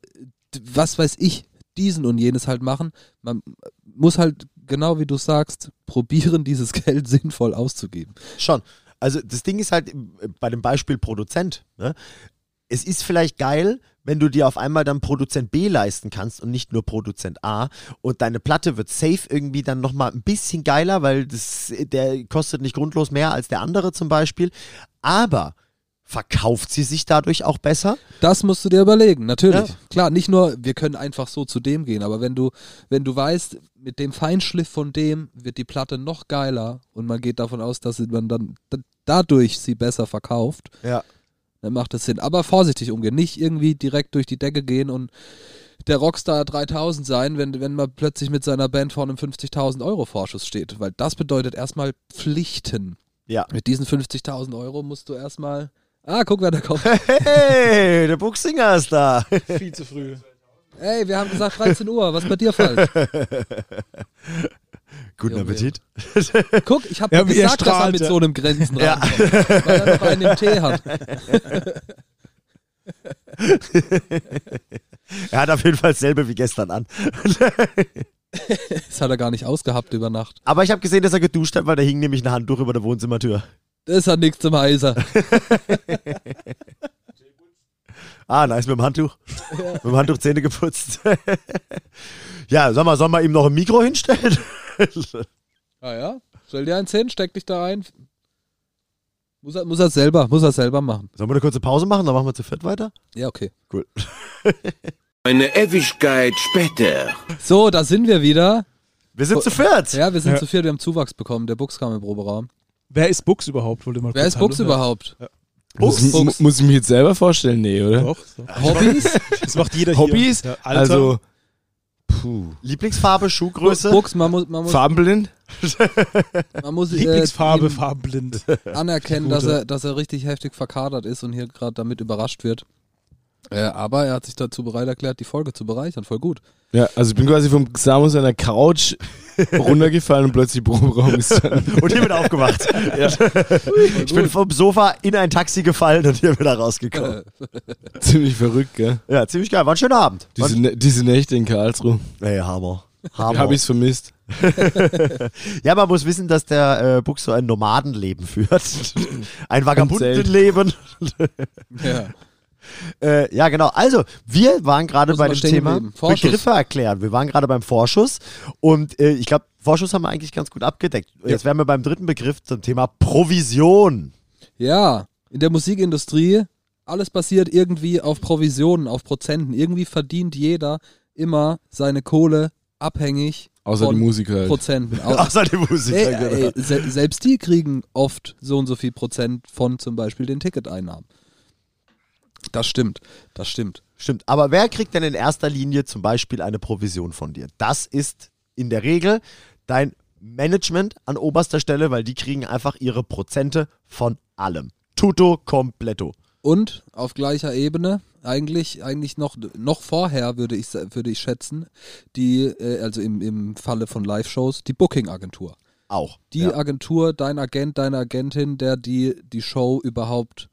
was weiß ich, diesen und jenes halt machen. Man muss halt, genau wie du sagst, probieren, dieses Geld sinnvoll auszugeben. Schon. Also das Ding ist halt äh, bei dem Beispiel Produzent. Ne? Es ist vielleicht geil, wenn du dir auf einmal dann Produzent B leisten kannst und nicht nur Produzent A und deine Platte wird safe irgendwie dann nochmal ein bisschen geiler, weil das, der kostet nicht grundlos mehr als der andere zum Beispiel. Aber verkauft sie sich dadurch auch besser? Das musst du dir überlegen, natürlich. Ja. Klar, nicht nur, wir können einfach so zu dem gehen, aber wenn du, wenn du weißt, mit dem Feinschliff von dem wird die Platte noch geiler und man geht davon aus, dass man dann dadurch sie besser verkauft, Ja. Dann macht es Sinn. Aber vorsichtig umgehen, nicht irgendwie direkt durch die Decke gehen und der Rockstar 3000 sein, wenn, wenn man plötzlich mit seiner Band vor einem 50.000 Euro Vorschuss steht, weil das bedeutet erstmal Pflichten. Ja. Mit diesen 50.000 Euro musst du erstmal, ah, guck, wer da kommt. Hey, der Buchsinger ist da. Viel zu früh. Ey, wir haben gesagt 13 Uhr, was ist bei dir falsch? Guten Junge, Appetit. Guck, ich habe Ja, gesagt, dass er mit so einem Grenzen Ja. rankommt, weil er noch einen im Tee hat. Er hat auf jeden Fall dasselbe wie gestern an. Das hat er gar nicht ausgehabt über Nacht. Aber ich habe gesehen, dass er geduscht hat, weil da hing nämlich ein Handtuch über der Wohnzimmertür. Das hat nichts zum Heiser. Ah, nice, mit dem Handtuch. Mit dem Handtuch Zähne geputzt. ja, sag mal, sollen wir ihm noch ein Mikro hinstellen? Ah ja, stell dir eins hin, steck dich da ein. Muss er, muss er selber, muss er selber machen. Sollen wir eine kurze Pause machen? Dann machen wir zu viert weiter. Ja, okay. Cool. Eine Ewigkeit später. So, da sind wir wieder. Wir sind zu viert. Ja, wir sind Ja. zu viert, wir haben Zuwachs bekommen. Der Bux kam im Proberaum. Wer ist Bux überhaupt? Wollte mal Wer kurz ist Bux Hallo- überhaupt? Muss, Fuchs. mu- muss ich mich jetzt selber vorstellen? Nee, oder? Doch, doch. Hobbys? Das macht jeder Hobbys? hier. Ja, Alter. Also, puh. Lieblingsfarbe, Schuhgröße. Bux, man muss, man muss, Farbenblind? man muss äh, Lieblingsfarbe, ihm farbenblind. anerkennen, dass er, dass er richtig heftig verkadert ist und hier gerade damit überrascht wird. Äh, aber er hat sich dazu bereit erklärt, die Folge zu bereichern. Voll gut. Ja, also ich bin quasi vom Samus an der Couch runtergefallen und plötzlich Proberaum ist. Und hier wieder aufgewacht. ich bin vom Sofa in ein Taxi gefallen und hier wieder rausgekommen. Ziemlich verrückt, gell? Ja, ziemlich geil. War ein schöner Abend. Diese, Nä- diese Nächte in Karlsruhe. Ey, Hammer. Hammer. Habe ich's vermisst. Ja, man muss wissen, dass der äh, Buch so ein Nomadenleben führt. ein. Vagabundenleben. ja. Äh, ja, genau. Also, wir waren gerade bei dem Thema. Begriffe erklären. Wir waren gerade beim Vorschuss und äh, ich glaube, Vorschuss haben wir eigentlich ganz gut abgedeckt. Jetzt wären wir beim dritten Begriff zum Thema Provision. Ja, in der Musikindustrie, alles basiert irgendwie auf Provisionen, auf Prozenten. Irgendwie verdient jeder immer seine Kohle abhängig Außer von die Musiker halt. Prozenten. Au- Außer die Musiker. Ey, genau. ey, se selbst die kriegen oft so und so viel Prozent von zum Beispiel den Ticketeinnahmen. Das stimmt, das stimmt. Stimmt. Aber wer kriegt denn in erster Linie zum Beispiel eine Provision von dir? Das ist in der Regel dein Management an oberster Stelle, weil die kriegen einfach ihre Prozente von allem. Tutto completo. Und auf gleicher Ebene, eigentlich, eigentlich noch, noch vorher würde ich, würde ich schätzen, die, äh, also im, im Falle von Live-Shows, die Booking-Agentur. Auch. Die ja. Agentur, dein Agent, deine Agentin, der die, die Show überhaupt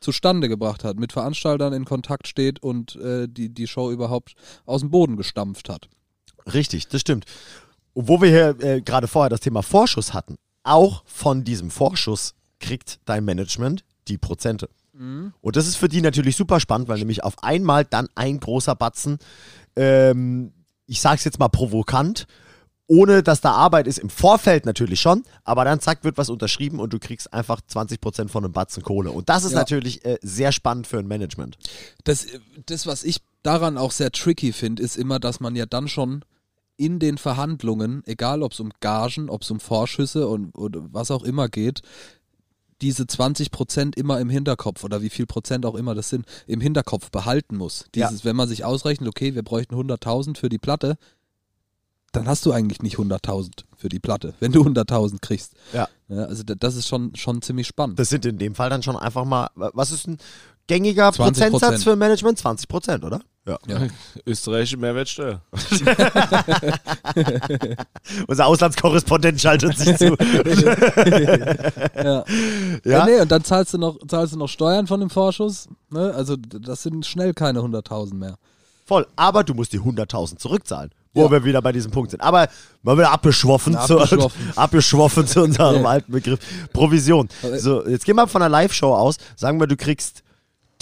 zustande gebracht hat, mit Veranstaltern in Kontakt steht und äh, die, die Show überhaupt aus dem Boden gestampft hat. Richtig, das stimmt. Und wo wir hier äh, gerade vorher das Thema Vorschuss hatten, auch von diesem Vorschuss kriegt dein Management die Prozente. Und das ist für die natürlich super spannend, weil nämlich auf einmal dann ein großer Batzen, ähm, ich sag's jetzt mal provokant, ohne dass da Arbeit ist, im Vorfeld natürlich schon, aber dann zack, wird was unterschrieben und du kriegst einfach 20% von einem Batzen Kohle. Und das ist Ja. natürlich äh, sehr spannend für ein Management. Das, das, was ich daran auch sehr tricky finde, ist immer, dass man ja dann schon in den Verhandlungen, egal ob es um Gagen, ob es um Vorschüsse und oder was auch immer geht, diese 20 Prozent immer im Hinterkopf oder wie viel Prozent auch immer das sind, im Hinterkopf behalten muss. Ja. Dieses, wenn man sich ausrechnet, okay, wir bräuchten 100.000 für die Platte, dann hast du eigentlich nicht 100.000 für die Platte, wenn du 100.000 kriegst. Ja. Ja, also da- das ist schon, schon ziemlich spannend. Das sind in dem Fall dann schon einfach mal, was ist ein gängiger 20%. Prozentsatz für Management? 20 Prozent, oder? Ja. Ja. Österreichische Mehrwertsteuer. Unser Auslandskorrespondent schaltet sich zu. Ja. Ja, Ja? nee, und dann zahlst du noch, zahlst du noch Steuern von dem Vorschuss. Ne? Also das sind schnell keine 100.000 mehr. Voll. Aber du musst die 100.000 zurückzahlen. Wo Ja. wir wieder bei diesem Punkt sind. Aber mal wieder abgeschwoffen, Na, zu, abgeschwoffen. abgeschwoffen zu unserem Ja. alten Begriff. Provision. So, jetzt gehen wir von einer Live-Show aus. Sagen wir, du kriegst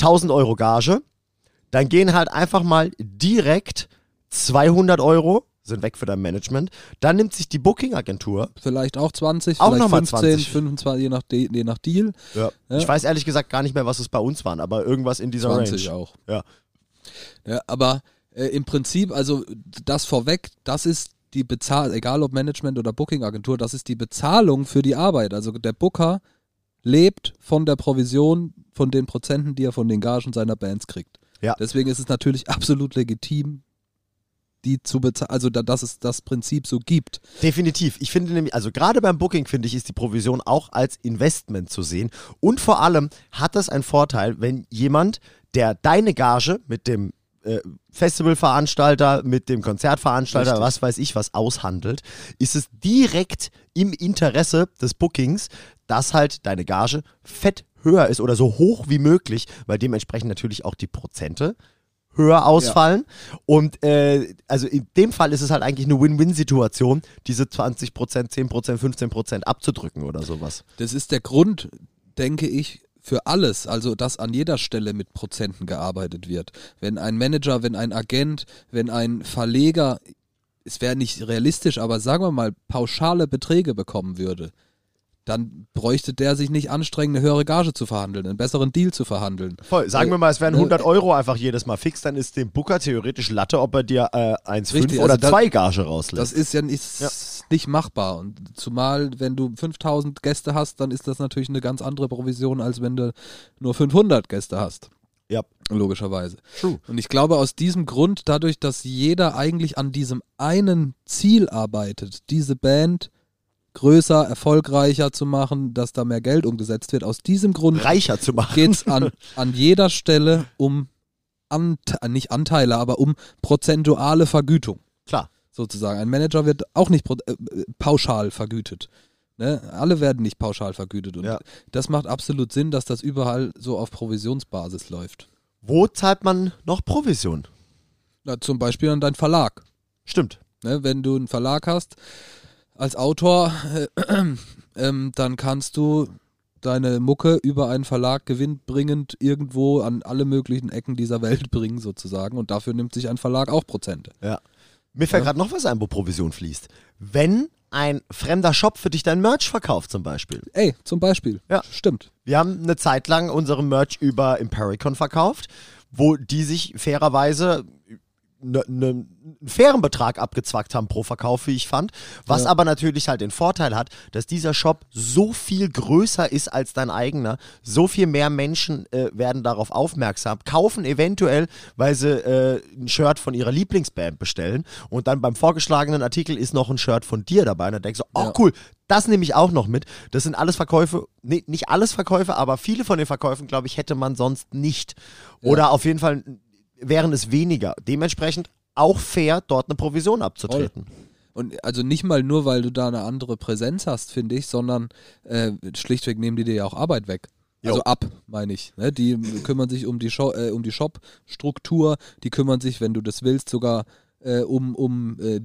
1000 Euro Gage. Dann gehen halt einfach mal direkt 200 Euro, sind weg für dein Management. Dann nimmt sich die Booking-Agentur. Vielleicht auch 20, Auch vielleicht noch mal 15, 20. 25, je nach, De je nach Deal. Ja. Ja. Ich weiß ehrlich gesagt gar nicht mehr, was es bei uns waren, aber irgendwas in dieser 20 Range. auch. Ja. Ja, aber äh, im Prinzip, also das vorweg, das ist die Bezahlung, egal ob Management oder Booking-Agentur, das ist die Bezahlung für die Arbeit. Also der Booker lebt von der Provision, von den Prozenten, die er von den Gagen seiner Bands kriegt. Ja. Deswegen ist es natürlich absolut legitim, die zu bezahlen, also da, dass es das Prinzip so gibt. Definitiv. Ich finde nämlich, also gerade beim Booking finde ich, ist die Provision auch als Investment zu sehen. Und vor allem hat das einen Vorteil, wenn jemand, der deine Gage mit dem äh, Festivalveranstalter, mit dem Konzertveranstalter, Richtig. was weiß ich was aushandelt, ist es direkt im Interesse des Bookings, dass halt deine Gage fett höher ist oder so hoch wie möglich, weil dementsprechend natürlich auch die Prozente höher ausfallen. Und äh, also in dem Fall ist es halt eigentlich eine Win-Win-Situation, diese 20%, 10%, 15% abzudrücken oder sowas. Das ist der Grund, denke ich, für alles, also dass an jeder Stelle mit Prozenten gearbeitet wird. Wenn ein Manager, wenn ein Agent, wenn ein Verleger, es wäre nicht realistisch, aber sagen wir mal, pauschale Beträge bekommen würde, dann bräuchte der sich nicht anstrengen, eine höhere Gage zu verhandeln, einen besseren Deal zu verhandeln. Voll. Sagen Äh, wir mal, es wären ne, 100 Euro einfach jedes Mal fix, dann ist dem Booker theoretisch Latte, ob er dir äh, 1,5 Richtig, oder also da- 2 Gage rauslässt. Das ist ja nicht, Ja. nicht machbar. Und zumal, wenn du 5000 Gäste hast, dann ist das natürlich eine ganz andere Provision, als wenn du nur 500 Gäste hast. ja, Logischerweise. true. Und ich glaube, aus diesem Grund, dadurch, dass jeder eigentlich an diesem einen Ziel arbeitet, diese Band größer, erfolgreicher zu machen, dass da mehr Geld umgesetzt wird, aus diesem Grund Reicher zu machen. geht es an, an jeder Stelle um Ante nicht Anteile, aber um prozentuale Vergütung Klar. sozusagen. Ein Manager wird auch nicht äh, pauschal vergütet. Ne? Alle werden nicht pauschal vergütet. Und Ja. das macht absolut Sinn, dass das überall so auf Provisionsbasis läuft. Wo zahlt man noch Provision? Na, zum Beispiel an deinen Verlag. Stimmt. Ne? Wenn du einen Verlag hast als Autor, äh, ähm, dann kannst du deine Mucke über einen Verlag gewinnbringend irgendwo an alle möglichen Ecken dieser Welt bringen, sozusagen. Und dafür nimmt sich ein Verlag auch Prozente. Ja. Mir fällt Ja. gerade noch was ein, wo Provision fließt. Wenn ein fremder Shop für dich dein Merch verkauft zum Beispiel. Ey, zum Beispiel. Ja. Stimmt. Wir haben eine Zeit lang unseren Merch über Impericon verkauft, wo die sich fairerweise ne, ne, einen fairen Betrag abgezwackt haben pro Verkauf, wie ich fand. Was Ja. aber natürlich halt den Vorteil hat, dass dieser Shop so viel größer ist als dein eigener. So viel mehr Menschen äh, werden darauf aufmerksam, kaufen eventuell, weil sie äh, ein Shirt von ihrer Lieblingsband bestellen und dann beim vorgeschlagenen Artikel ist noch ein Shirt von dir dabei und dann denkst du, oh Ja. cool, das nehme ich auch noch mit. Das sind alles Verkäufe, nee, nicht alles Verkäufe, aber viele von den Verkäufen, glaube ich, hätte man sonst nicht. Oder auf jeden Fall wären es weniger. Dementsprechend auch fair, dort eine Provision abzutreten. Und also nicht mal nur, weil du da eine andere Präsenz hast, finde ich, sondern äh, schlichtweg nehmen die dir ja auch Arbeit weg. Jo. Also ab, meine ich. Ne? Die kümmern sich um die, Sho äh, um die Shop-Struktur, die kümmern sich, wenn du das willst, sogar äh, um, um äh,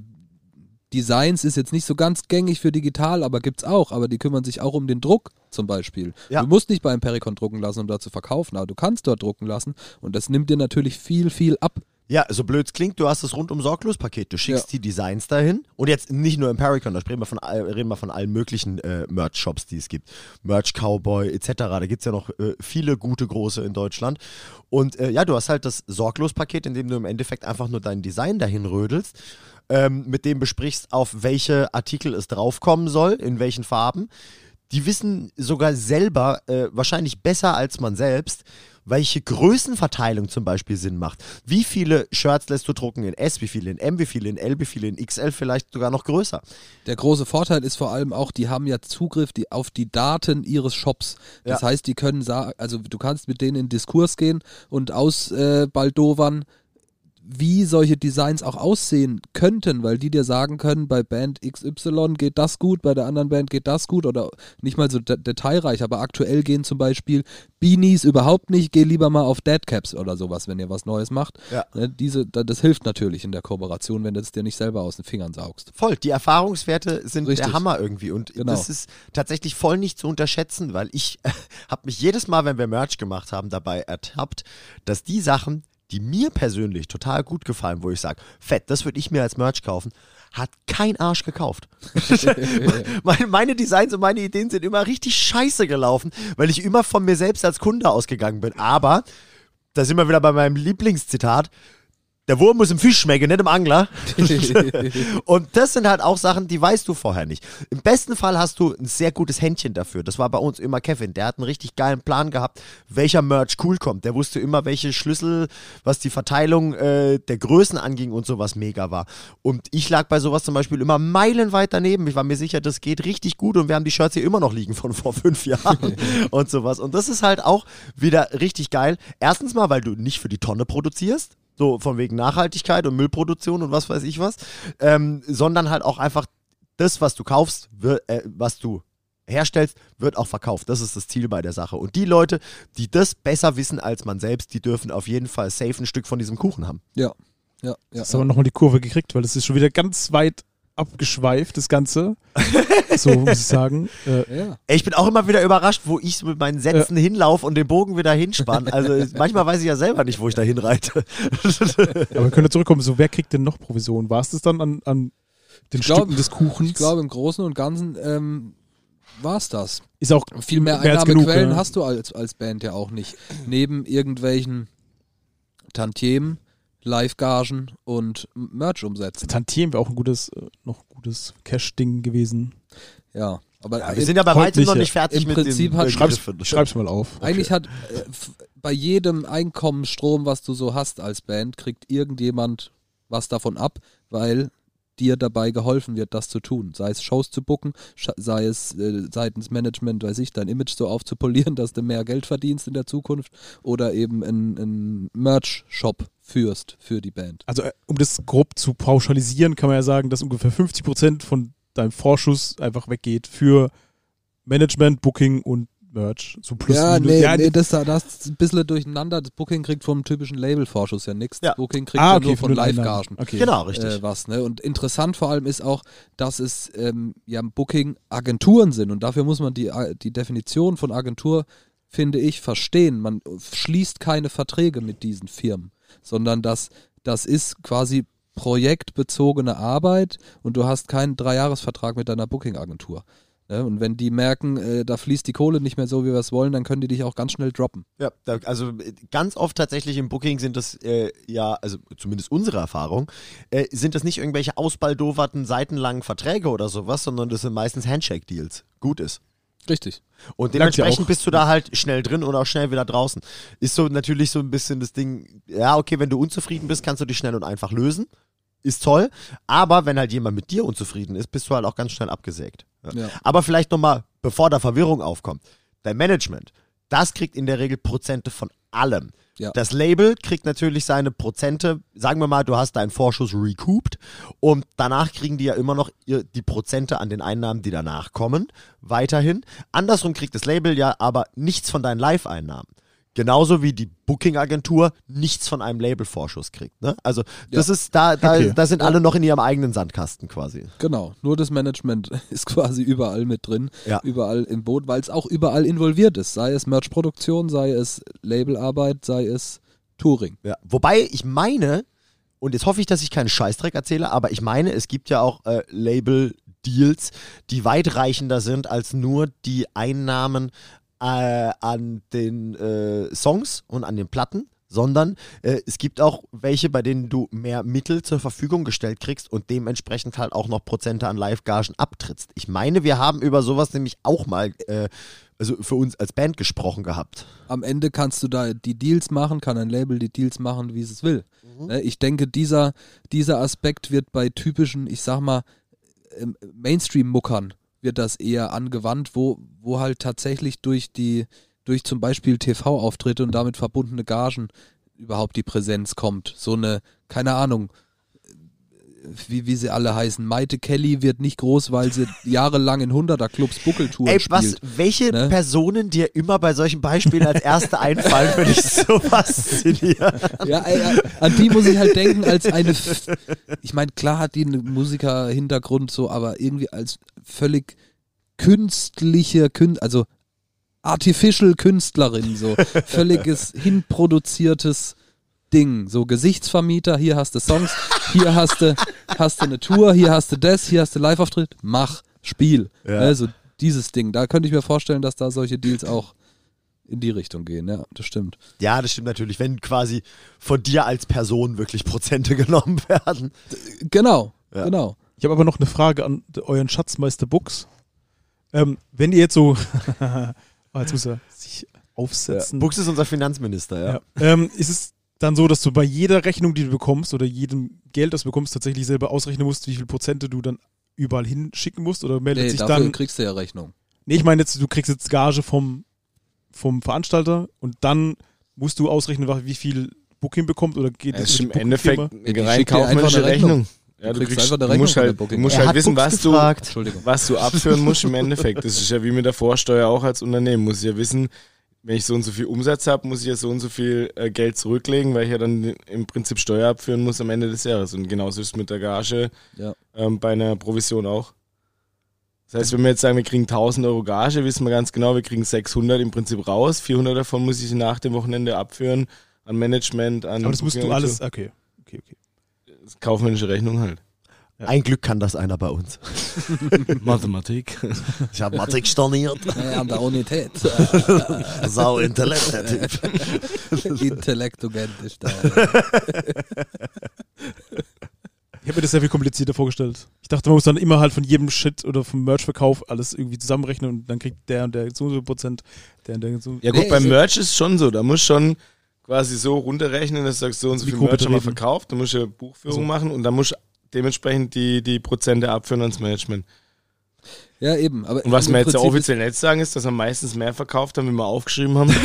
Designs ist jetzt nicht so ganz gängig für digital, aber gibt's auch. Aber die kümmern sich auch um den Druck zum Beispiel. Ja. Du musst nicht beim Pericon drucken lassen, um da zu verkaufen, aber du kannst dort drucken lassen und das nimmt dir natürlich viel, viel ab. Ja, so blöd es klingt, du hast das rundum sorglos Paket. Du schickst Ja. die Designs dahin. Und jetzt nicht nur im Pericon, da reden wir von, reden wir von allen möglichen äh, Merch-Shops, die es gibt. Merch Cowboy etc. Da gibt es ja noch äh, viele gute große in Deutschland. Und äh, ja, du hast halt das Sorglos-Paket, in dem du im Endeffekt einfach nur dein Design dahin rödelst. Ähm, mit dem besprichst, auf welche Artikel es draufkommen soll, in welchen Farben. Die wissen sogar selber, äh, wahrscheinlich besser als man selbst, welche Größenverteilung zum Beispiel Sinn macht. Wie viele Shirts lässt du drucken in S, wie viele in M, wie viele in L, wie viele in XL, vielleicht sogar noch größer. Der große Vorteil ist vor allem auch, die haben ja Zugriff die, auf die Daten ihres Shops. Das Ja. heißt, die können sagen, also du kannst mit denen in Diskurs gehen und ausbaldowern, äh, wie solche Designs auch aussehen könnten, weil die dir sagen können, bei Band XY geht das gut, bei der anderen Band geht das gut oder nicht mal so de detailreich, aber aktuell gehen zum Beispiel Beanies überhaupt nicht, geh lieber mal auf Deadcaps oder sowas, wenn ihr was Neues macht. Ja. Ne, Diese, da- das hilft natürlich in der Kooperation, wenn du es dir nicht selber aus den Fingern saugst. Voll, die Erfahrungswerte sind der Richtig. Hammer irgendwie und Genau. das ist tatsächlich voll nicht zu unterschätzen, weil ich habe mich jedes Mal, wenn wir Merch gemacht haben, dabei ertappt, dass die Sachen, die mir persönlich total gut gefallen, wo ich sage, fett, das würde ich mir als Merch kaufen, hat kein Arsch gekauft. meine, meine Designs und meine Ideen sind immer richtig scheiße gelaufen, weil ich immer von mir selbst als Kunde ausgegangen bin. Aber, da sind wir wieder bei meinem Lieblingszitat, der Wurm muss im Fisch schmecken, nicht im Angler. Und das sind halt auch Sachen, die weißt du vorher nicht. Im besten Fall hast du ein sehr gutes Händchen dafür. Das war bei uns immer Kevin. Der hat einen richtig geilen Plan gehabt, welcher Merch cool kommt. Der wusste immer, welche Schlüssel, was die Verteilung äh, der Größen anging und sowas mega war. Und ich lag bei sowas zum Beispiel immer meilenweit daneben. Ich war mir sicher, das geht richtig gut und wir haben die Shirts hier immer noch liegen von vor fünf Jahren und sowas. Und das ist halt auch wieder richtig geil. Erstens mal, weil du nicht für die Tonne produzierst. So von wegen Nachhaltigkeit und Müllproduktion und was weiß ich was. Ähm, sondern halt auch einfach das, was du kaufst, wird, äh, was du herstellst, wird auch verkauft. Das ist das Ziel bei der Sache. Und die Leute, die das besser wissen als man selbst, die dürfen auf jeden Fall safe ein Stück von diesem Kuchen haben. Ja. Ja, ja, Hast aber nochmal die Kurve gekriegt, weil das ist schon wieder ganz weit abgeschweift, das Ganze. so muss ich sagen. Äh, ja. Ey, Ich bin auch immer wieder überrascht, wo ich mit meinen Sätzen hinlaufe und den Bogen wieder hinspanne. Also manchmal weiß ich ja selber nicht, wo ich da hinreite. aber wir können ja zurückkommen, so wer kriegt denn noch Provision? War es das dann an, an den Ich glaub- Stücken des Kuchens? Ich glaube, im Großen und Ganzen ähm, war es das. ist auch Viel mehr, mehr als genug, Einnahmequellen ja. hast du als, als Band ja auch nicht. Neben irgendwelchen Tantiemen, Live-Gagen und Merch-Umsätzen. Tantiem wäre auch ein gutes, äh, noch gutes Cash-Ding gewesen. Ja, aber Ja, wir sind ja bei weitem nicht, noch nicht fertig Im mit Prinzip den hat- Schreib's, schreib's mal auf. eigentlich hat äh, bei jedem Einkommensstrom, was du so hast als Band, kriegt irgendjemand was davon ab, weil dir dabei geholfen wird, das zu tun. Sei es Shows zu booken, sei es äh, seitens Management, weiß ich, dein Image so aufzupolieren, dass du mehr Geld verdienst in der Zukunft oder eben einen Merch-Shop führst für die Band. Also äh, um das grob zu pauschalisieren, kann man ja sagen, dass ungefähr 50% von deinem Vorschuss einfach weggeht für Management, Booking und Merch. So plus ja, minus. nee, ja, nee, das, das ist ein bisschen durcheinander. Das Booking kriegt vom typischen Labelvorschuss ja nichts. Ja. Das Booking kriegt ah, ja okay, nur von. Live-Gagen. Okay. Genau, richtig. Äh, was, ne? Und interessant vor allem ist auch, dass es ähm, ja Booking-Agenturen sind und dafür muss man die, äh, die Definition von Agentur, finde ich, verstehen. Man schließt keine Verträge mit diesen Firmen, sondern das, das ist quasi projektbezogene Arbeit und du hast keinen Dreijahresvertrag mit deiner Booking-Agentur. Ne? Und wenn die merken, äh, da fließt die Kohle nicht mehr so, wie wir es wollen, dann können die dich auch ganz schnell droppen. Ja, da, also äh, ganz oft tatsächlich im Booking sind das äh, ja, also zumindest unsere Erfahrung, äh, sind das nicht irgendwelche ausbaldoverten, seitenlangen Verträge oder sowas, sondern das sind meistens Handshake-Deals. Gut ist. Richtig. Und ja dementsprechend bist du da halt schnell drin und auch schnell wieder draußen. Ist so natürlich so ein bisschen das Ding, ja, okay, wenn du unzufrieden bist, kannst du dich schnell und einfach lösen. Ist toll. Aber wenn halt jemand mit dir unzufrieden ist, bist du halt auch ganz schnell abgesägt. Ja. Aber vielleicht nochmal, bevor da Verwirrung aufkommt. Dein Management, das kriegt in der Regel Prozente von allem. Ja. Das Label kriegt natürlich seine Prozente, sagen wir mal, du hast deinen Vorschuss recouped und danach kriegen die ja immer noch die Prozente an den Einnahmen, die danach kommen, weiterhin. Andersrum kriegt das Label ja aber nichts von deinen Live-Einnahmen. Genauso wie die Booking-Agentur nichts von einem Label-Vorschuss kriegt. Ne? Also das ist, da, da, Okay. da sind alle noch in ihrem eigenen Sandkasten quasi. Genau, nur das Management ist quasi überall mit drin, Ja. überall im Boot, weil es auch überall involviert ist. Sei es Merch-Produktion, sei es Labelarbeit, sei es Touring. Ja. Wobei ich meine, und jetzt hoffe ich, dass ich keinen Scheißdreck erzähle, aber ich meine, es gibt ja auch äh, Label-Deals, die weitreichender sind als nur die Einnahmen äh, an den äh, Songs und an den Platten. Sondern äh, es gibt auch welche, bei denen du mehr Mittel zur Verfügung gestellt kriegst und dementsprechend halt auch noch Prozente an Live-Gagen abtrittst. Ich meine, wir haben über sowas nämlich auch mal, äh, also für uns als Band gesprochen gehabt. Am Ende kannst du da die Deals machen, kann ein Label die Deals machen, wie es es will. Ne, Ich denke, dieser, dieser Aspekt wird bei typischen, ich sag mal, ähm, Mainstream-Muckern wird das eher angewandt, wo, wo halt tatsächlich durch die, durch zum Beispiel TV-Auftritte und damit verbundene Gagen überhaupt die Präsenz kommt. So eine, keine Ahnung, wie, wie sie alle heißen. Maite Kelly wird nicht groß, weil sie jahrelang in 100er-Clubs Buckeltouren Ey, spielt. was, welche ne? Personen dir immer bei solchen Beispielen als erste einfallen, finde ich so faszinierend. Ja, ey, an die muss ich halt denken als eine. Ich meine, klar hat die einen Musiker-Hintergrund so, aber irgendwie als völlig künstliche, Kün also artificial Künstlerin, so völliges hinproduziertes Ding, so Gesichtsvermieter. Hier hast du Songs, hier hast du hast du eine Tour, hier hast du das, hier hast du Live-Auftritt, mach, spiel. Ja. Also dieses Ding, da könnte ich mir vorstellen, dass da solche Deals auch in die Richtung gehen. Ja, das stimmt. Ja, das stimmt natürlich, wenn quasi von dir als Person wirklich Prozente genommen werden. Genau, Ja. genau. Ich habe aber noch eine Frage an euren Schatzmeister Bux. Ähm, wenn ihr jetzt so. oh, jetzt muss er sich aufsetzen. Bux ist unser Finanzminister, ja. Ja. Ähm, ist es dann so, dass du bei jeder Rechnung, die du bekommst oder jedem Geld, das du bekommst, tatsächlich selber ausrechnen musst, wie viel Prozente du dann überall hinschicken musst? Oder meldet Nee, sich dafür dann. kriegst du ja Rechnung. Nee, ich meine jetzt, du kriegst jetzt Gage vom, vom Veranstalter und dann musst du ausrechnen, wie viel Booking bekommt oder geht Das das ist über im Endeffekt rein kaufmännische eine Rechnung. Rechnung. Ja, Du du, kriegst kriegst, einfach eine du musst Rechnung halt, von der du musst halt wissen, was du, gefragt. Was du abführen musst im Endeffekt. Das ist ja wie mit der Vorsteuer auch als Unternehmen. Muss ja wissen, wenn ich so und so viel Umsatz habe, muss ich ja so und so viel äh, Geld zurücklegen, weil ich ja dann im Prinzip Steuer abführen muss am Ende des Jahres. Und genauso ist es mit der Gage Ja. ähm, bei einer Provision auch. Das heißt, wenn wir jetzt sagen, wir kriegen 1000 Euro Gage, wissen wir ganz genau, wir kriegen 600 im Prinzip raus. 400 davon muss ich nach dem Wochenende abführen an Management, an Aber das musst du alles. so. Okay. Okay, okay. Das ist kaufmännische Rechnung halt. Ein Glück kann das einer bei uns. Mathematik. Ich habe Mathematik storniert. Ja, an der Unität. Sau Intellekt, der Typ. Intellektugent ist da. Ich habe mir das sehr viel komplizierter vorgestellt. Ich dachte, man muss dann immer halt von jedem Shit oder vom Merch-Verkauf alles irgendwie zusammenrechnen und dann kriegt der und der so und so Prozent, der und der so. Ja gut, Nee, beim Merch ist es schon so. Da musst schon quasi so runterrechnen, dass du sagst, so und so viel Merch haben wir verkauft. Da musst du ja Buchführung So. machen und dann musst du dementsprechend die, die Prozente abführen ans Management. Ja, eben. Aber Und was wir jetzt ja offiziell nicht sagen, ist, dass wir meistens mehr verkauft haben, wie wir aufgeschrieben haben.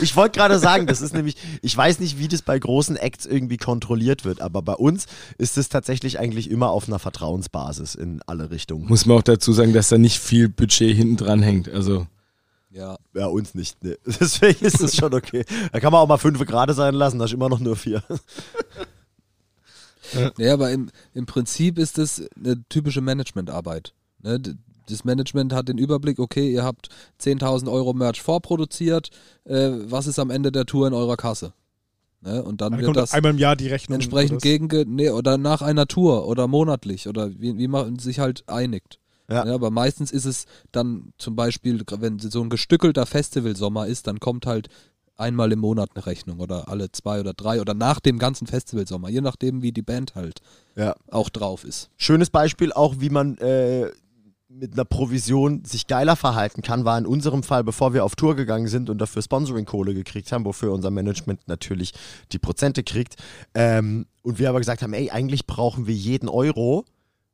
Ich wollte gerade sagen, das ist nämlich, ich weiß nicht, wie das bei großen Acts irgendwie kontrolliert wird, aber bei uns ist es tatsächlich eigentlich immer auf einer Vertrauensbasis in alle Richtungen. Muss man auch dazu sagen, dass da nicht viel Budget hinten dran hängt. Also Ja, Ja, uns nicht. Ne. Deswegen ist es schon okay. Da kann man auch mal fünf gerade sein lassen, da ist immer noch nur vier. Ja, aber im, im Prinzip ist es eine typische Managementarbeit. Ne? Das Management hat den Überblick, okay, ihr habt 10.000 Euro Merch vorproduziert, äh, was ist am Ende der Tour in eurer Kasse? Ne? Und dann Dann wird kommt das einmal im Jahr die Rechnung. entsprechend oder das- gegen nee, oder nach einer Tour oder monatlich oder wie, wie man sich halt einigt. Ja. aber meistens ist es dann zum Beispiel, wenn so ein gestückelter Festivalsommer ist, dann kommt halt einmal im Monat eine Rechnung oder alle zwei oder drei oder nach dem ganzen Festivalsommer, je nachdem wie die Band halt Ja. auch drauf ist. Schönes Beispiel auch, wie man äh, mit einer Provision sich geiler verhalten kann, war in unserem Fall, bevor wir auf Tour gegangen sind und dafür Sponsoring-Kohle gekriegt haben, wofür unser Management natürlich die Prozente kriegt. Ähm, und wir aber gesagt haben, ey, eigentlich brauchen wir jeden Euro.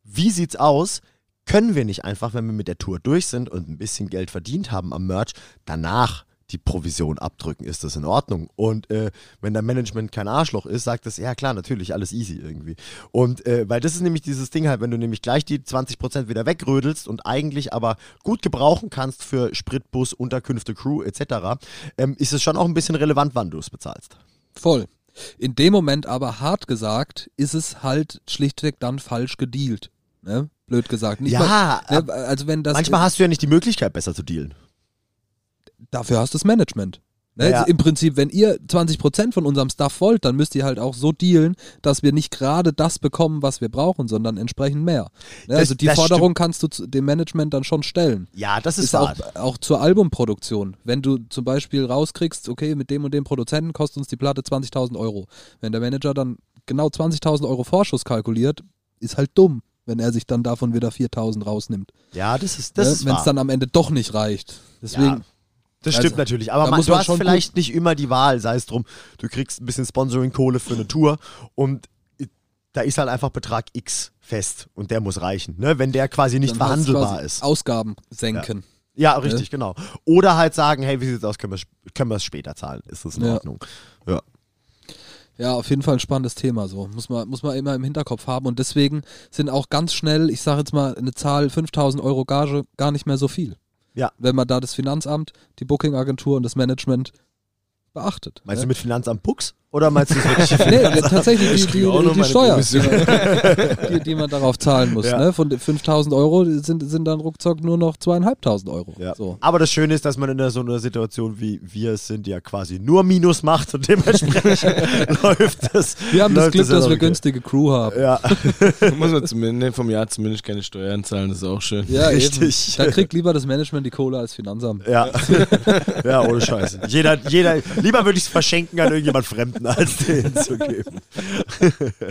Wie sieht's aus? Können wir nicht einfach, wenn wir mit der Tour durch sind und ein bisschen Geld verdient haben am Merch, danach die Provision abdrücken, ist das in Ordnung. Und äh, wenn der Management kein Arschloch ist, sagt es, ja klar, natürlich, alles easy irgendwie. Und äh, weil das ist nämlich dieses Ding halt, wenn du nämlich gleich die 20% wieder wegrödelst und eigentlich aber gut gebrauchen kannst für Spritbus, Unterkünfte, Crew etc., ähm, ist es schon auch ein bisschen relevant, wann du es bezahlst. Voll. In dem Moment aber hart gesagt, ist es halt schlichtweg dann falsch gedealt. Ne? Blöd gesagt. Nicht Ja, mal, ne? also wenn das Manchmal hast du ja nicht die Möglichkeit, besser zu dealen. dafür hast du das Management. Ne? Ja. Im Prinzip, wenn ihr 20% von unserem Stuff wollt, dann müsst ihr halt auch so dealen, dass wir nicht gerade das bekommen, was wir brauchen, sondern entsprechend mehr. Ne? Das- also die Forderung kannst du dem Management dann schon stellen. Ja, das ist, ist auch, auch zur Albumproduktion. Wenn du zum Beispiel rauskriegst, okay, mit dem und dem Produzenten kostet uns die Platte 20.000 Euro. Wenn der Manager dann genau 20.000 Euro Vorschuss kalkuliert, ist halt dumm, wenn er sich dann davon wieder 4.000 rausnimmt. Ja, das ist, das Ne? Wenn es dann am Ende doch nicht reicht. Deswegen, Ja. Das Also, stimmt natürlich, aber man, muss du hast schon vielleicht nicht immer die Wahl, sei es drum, du kriegst ein bisschen Sponsoring-Kohle für eine Tour und da ist halt einfach Betrag X fest und der muss reichen, ne? wenn der quasi nicht dann verhandelbar quasi ist. Ausgaben senken. Ja, richtig, genau. Oder halt sagen, hey, wie sieht's aus, können wir können wir es später zahlen, ist das in Ja. Ordnung. Ja. Ja, auf jeden Fall ein spannendes Thema so. Muss man, muss man immer im Hinterkopf haben. Und deswegen sind auch ganz schnell, ich sage jetzt mal, eine Zahl 5000 Euro Gage gar nicht mehr so viel. Ja. Wenn man da das Finanzamt, die Bookingagentur und das Management beachtet. Meinst ne? du mit Finanzamt Bux oder meinst du es wirklich? Nee, tatsächlich die, die, die meine Steuer, Provision. die, die man darauf zahlen muss. Ja. Ne? Von den 5000 Euro sind, sind dann ruckzuck nur noch zweieinhalbtausend Euro. Ja. So. Aber das Schöne ist, dass man in einer, so einer Situation wie wir es sind, ja quasi nur Minus macht und dementsprechend läuft das. Wir haben das Glück, ja dass wir okay. günstige Crew haben. Ja, muss man zumindest vom Jahr zumindest keine Steuern zahlen, das ist auch schön. Ja, Richtig. Eben. Da kriegt lieber das Management die Kohle als Finanzamt. ja. ja, ohne Scheiße. Jeder, jeder, lieber würde ich es verschenken an irgendjemand Fremden, als denen zu geben.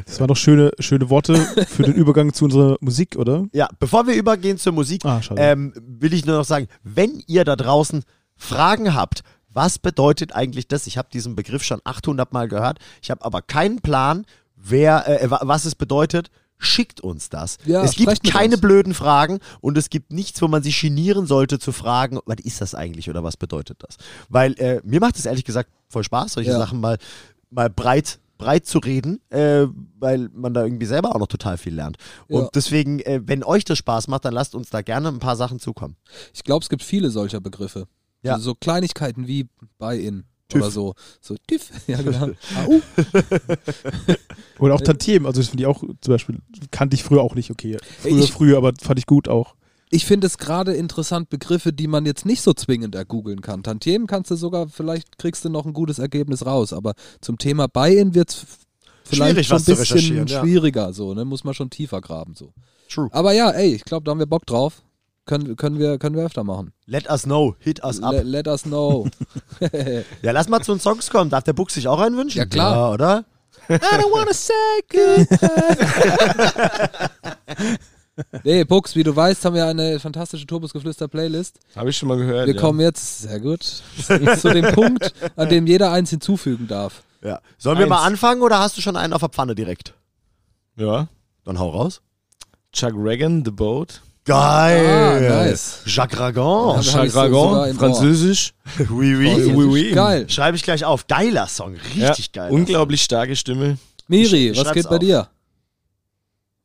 Das waren doch schöne, schöne Worte für den Übergang zu unserer Musik, oder? Ja, bevor wir übergehen zur Musik, Ah, ähm, will ich nur noch sagen, wenn ihr da draußen Fragen habt, was bedeutet eigentlich das? Ich habe diesen Begriff schon 800 Mal gehört. Ich habe aber keinen Plan, wer, äh, wa- was es bedeutet. Schickt uns das. Ja, es gibt keine uns. blöden Fragen und es gibt nichts, wo man sich genieren sollte zu fragen, was ist das eigentlich oder was bedeutet das? Weil äh, mir macht es ehrlich gesagt voll Spaß, solche Ja. Sachen mal, mal breit, breit zu reden, äh, weil man da irgendwie selber auch noch total viel lernt. Und Ja. deswegen, äh, wenn euch das Spaß macht, dann lasst uns da gerne ein paar Sachen zukommen. Ich glaube, es gibt viele solcher Begriffe. Ja. Also so Kleinigkeiten wie Buy-in oder so. So TÜV, ja genau. AU. Oder auch Tantiemen, also das finde ich auch zum Beispiel, kannte ich früher auch nicht, okay. Früher, Ich- früher, aber fand ich gut auch. Ich finde es gerade interessant, Begriffe, die man jetzt nicht so zwingend ergoogeln kann. Tantiemen kannst du sogar, vielleicht kriegst du noch ein gutes Ergebnis raus, aber zum Thema Buy-in wird es vielleicht Schwierig, schon was zu ein bisschen recherchieren, ja. schwieriger, so, ne? Muss man schon tiefer graben, so. True. Aber ja, ey, ich glaube, da haben wir Bock drauf. Können, können, wir, können wir öfter machen. Let us know, hit us up. Le let us know. ja, lass mal zu den Songs kommen. Darf der Buch sich auch einen wünschen? Ja, klar. Ja, oder? I don't wanna say goodbye. Nee, Bux, wie du weißt, haben wir eine fantastische Turbusgeflüster-Playlist. Habe ich schon mal gehört. Wir ja. kommen jetzt, sehr gut, zu dem Punkt, an dem jeder eins hinzufügen darf. Ja. Sollen wir Eins. mal anfangen oder hast du schon einen auf der Pfanne direkt? Ja. Dann hau raus. Chuck Reagan, The Boat. Geil. Ah, nice. Jacques Ja, Ragon. so sogar Ragon. Französisch. Oui, oui. Oui, oui. Geil. Schreibe ich gleich auf. Geiler Song. Richtig ja, geil. Unglaublich starke Stimme. Miri, Ich was geht bei auf. dir?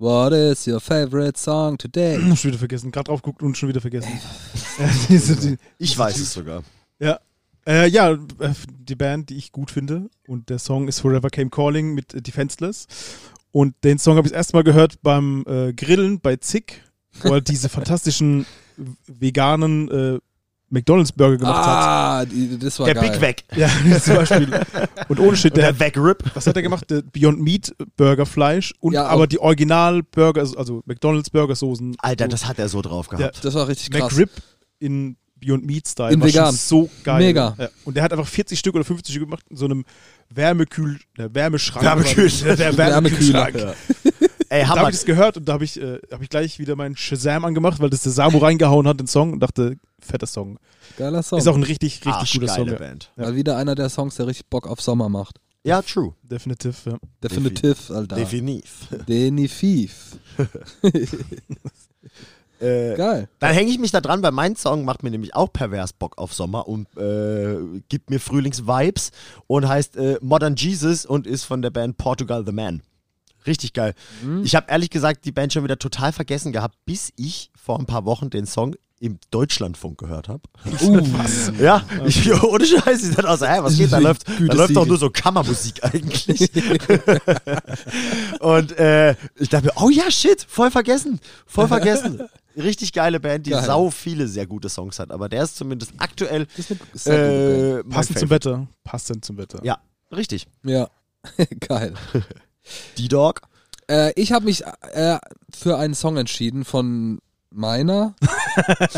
What is your favorite song today? Schon wieder vergessen. Gerade drauf geguckt und schon wieder vergessen. Die- Ich weiß es sogar. Ja. Äh, ja, äh, die Band, die ich gut finde. Und der Song ist Forever Came Calling mit äh, Defenseless. Und den Song habe ich das erste Mal gehört beim äh, Grillen bei Zick, wo er diese fantastischen veganen äh, McDonalds-Burger gemacht hat. Ah, die, das war Der geil. Big Mac. Ja, zum Beispiel. Und ohne Shit, der Der Back Rip. was hat er gemacht? Der Beyond Meat Burger Fleisch und Ja, aber die Original Burger, also- also McDonalds Burger Soßen. Alter, das hat er so drauf gehabt. Das war richtig krass. McRib in Beyond Meat Style. In war schon vegan. So geil. Mega. Ja. Und der hat einfach 40 Stück oder 50 Stück gemacht in so einem Wärmekühl, der Wärmeschrank. Wärmekühl- Der, der Wärmekühlschrank. Wärmekühler. Ey, Da habe Hammer. ich das gehört und da habe ich, äh, hab ich gleich wieder meinen Shazam angemacht, weil das der Samu reingehauen hat, den Song, und dachte, fetter Song. Geiler Song. Ist auch ein richtig, richtig guter Song. Band. Ja. Mal wieder einer der Songs, der richtig Bock auf Sommer macht. Ja, true. Definitiv, ja. Definitiv, Alter. Definitiv. Definitiv. Äh, Geil. Dann hänge ich mich da dran, weil mein Song macht mir nämlich auch pervers Bock auf Sommer und äh, gibt mir Frühlingsvibes und heißt äh, Modern Jesus und ist von der Band Portugal the Man. Richtig geil. Ich habe ehrlich gesagt die Band schon wieder total vergessen gehabt, bis ich vor ein paar Wochen den Song im Deutschlandfunk gehört habe. Uh, Ja, ich, ohne Scheiß, ich dachte auch so, hä, was geht, da läuft, da läuft doch nur so Kammermusik eigentlich. und äh, ich dachte mir, oh ja, shit, voll vergessen, voll vergessen. Richtig geile Band, die Geil. sau viele sehr gute Songs hat, aber der ist zumindest aktuell ist äh, Passend zum. Wetter. Passend zum Wetter. Ja, richtig. Ja. Geil. Die Dog. Äh, ich habe mich äh, für einen Song entschieden von meiner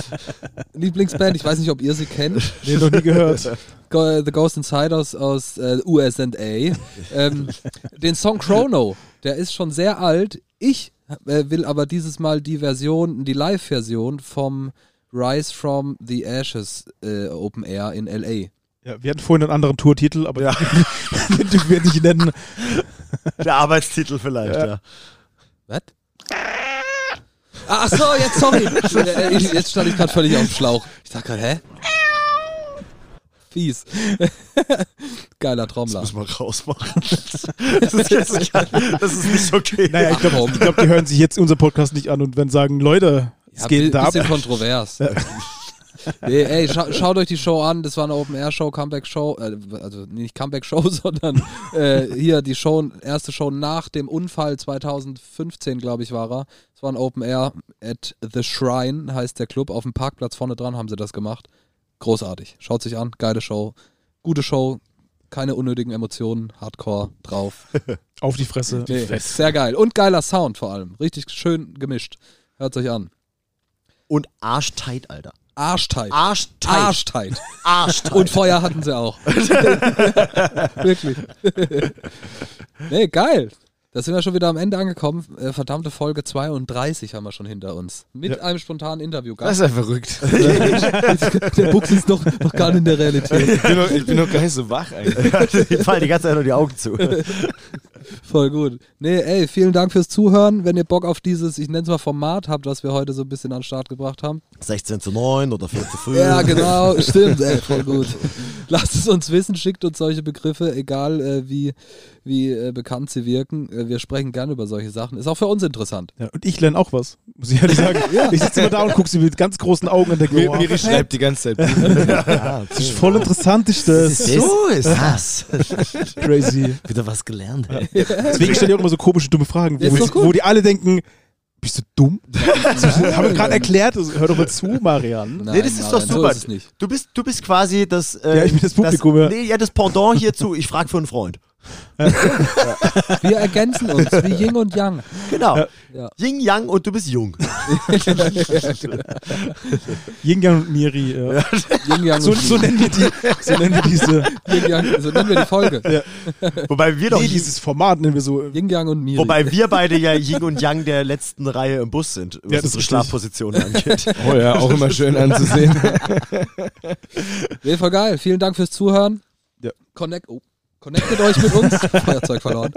Lieblingsband. Ich weiß nicht, ob ihr sie kennt. Nee, noch nie gehört. Go- The Ghost Inside aus, aus äh, USA. Ähm, den Song Chrono, der ist schon sehr alt. Ich äh, will aber dieses Mal die Version, die Live-Version vom Rise from the Ashes äh, Open Air in L.A. Ja, wir hatten vorhin einen anderen Tourtitel, aber den wir nicht nennen. Der Arbeitstitel vielleicht, ja. Was? Ach so, jetzt sorry. Äh, ich- jetzt stand ich gerade völlig auf dem Schlauch. Ich dachte gerade, hä? Fies. Geiler Trommler. Das muss man rausmachen. Das ist, jetzt, das ist nicht okay. Naja, ich glaube, glaub, die hören sich jetzt unseren Podcast nicht an und werden sagen, Leute, es Ja, geht bi- da ab. bisschen kontrovers. nee, ey, scha schaut euch die Show an. Das war eine Open-Air-Show, Comeback-Show. Äh, also nicht Comeback-Show, sondern äh, hier die Show, erste Show nach dem Unfall 2015, glaube ich, war er. Es war ein Open-Air at The Shrine, heißt der Club. Auf dem Parkplatz vorne dran haben sie das gemacht. Großartig. Schaut sich an. Geile Show. Gute Show. Keine unnötigen Emotionen. Hardcore drauf. Auf die Fresse. Nee, sehr geil. Und geiler Sound vor allem. Richtig schön gemischt. Hört euch an. Und arschtight, Alter. Arschtight. Arschtight. Arschtight. Arschtight. Und Feuer hatten sie auch. Wirklich. nee, geil. Da sind wir schon wieder am Ende angekommen. Äh, verdammte Folge 32 haben wir schon hinter uns. Mit Ja. einem spontanen Interview. Das ist ja verrückt. der Buchs ist noch, noch gar nicht in der Realität. Ich bin, noch, ich bin noch gar nicht so wach eigentlich. Die fallen die ganze Zeit nur die Augen zu. Voll gut. Nee, ey, vielen Dank fürs Zuhören. Wenn ihr Bock auf dieses, ich nenne es mal Format habt, was wir heute so ein bisschen an den Start gebracht haben. 16 zu 9 oder 4 zu 5. Ja, genau, stimmt, ey, voll gut. Lasst es uns wissen, schickt uns solche Begriffe, egal äh, wie, wie äh, bekannt sie wirken. Äh, wir sprechen gerne über solche Sachen. Ist auch für uns interessant. Ja, und ich lerne auch was, muss ich ehrlich sagen. Ich sitze immer da und gucke sie mit ganz großen Augen an der Mir, Wow, Miri schreibt die ganze Zeit. das ist voll interessant, ist das. So ist das. Crazy. Wieder was gelernt. Deswegen stelle ich auch immer so komische, dumme Fragen, Ist wo, ich, wo die alle denken, bist du dumm? Haben wir gerade erklärt, also, hör doch mal zu, Marian. Nein, Nee, das ist doch so super. ist es nicht. Du bist, du bist quasi das. Äh, Ja, ich bin das Publikum, ja. Das, nee, ja, das Pendant hierzu. Ich frage für einen Freund. Wir ergänzen uns wie Yin und Yang. Genau. Ja. Yin Yang und du bist jung. Yin Yang und Miri. Ja. Yin Yang So, und so, nennen wir die, so nennen wir diese, Yin Yang, so nennen wir die Folge. Wobei wir doch. nee, dieses Format nennen wir so. Yin Yang und Miri. Wobei wir beide ja Yin und Yang der letzten Reihe im Bus sind, was Ja, unsere richtig. Schlafpositionen angeht. Oh ja, auch immer schön anzusehen. nee, voll geil. Vielen Dank fürs Zuhören. Ja. Connect, oh, Connectet euch mit uns. Feuerzeug verloren.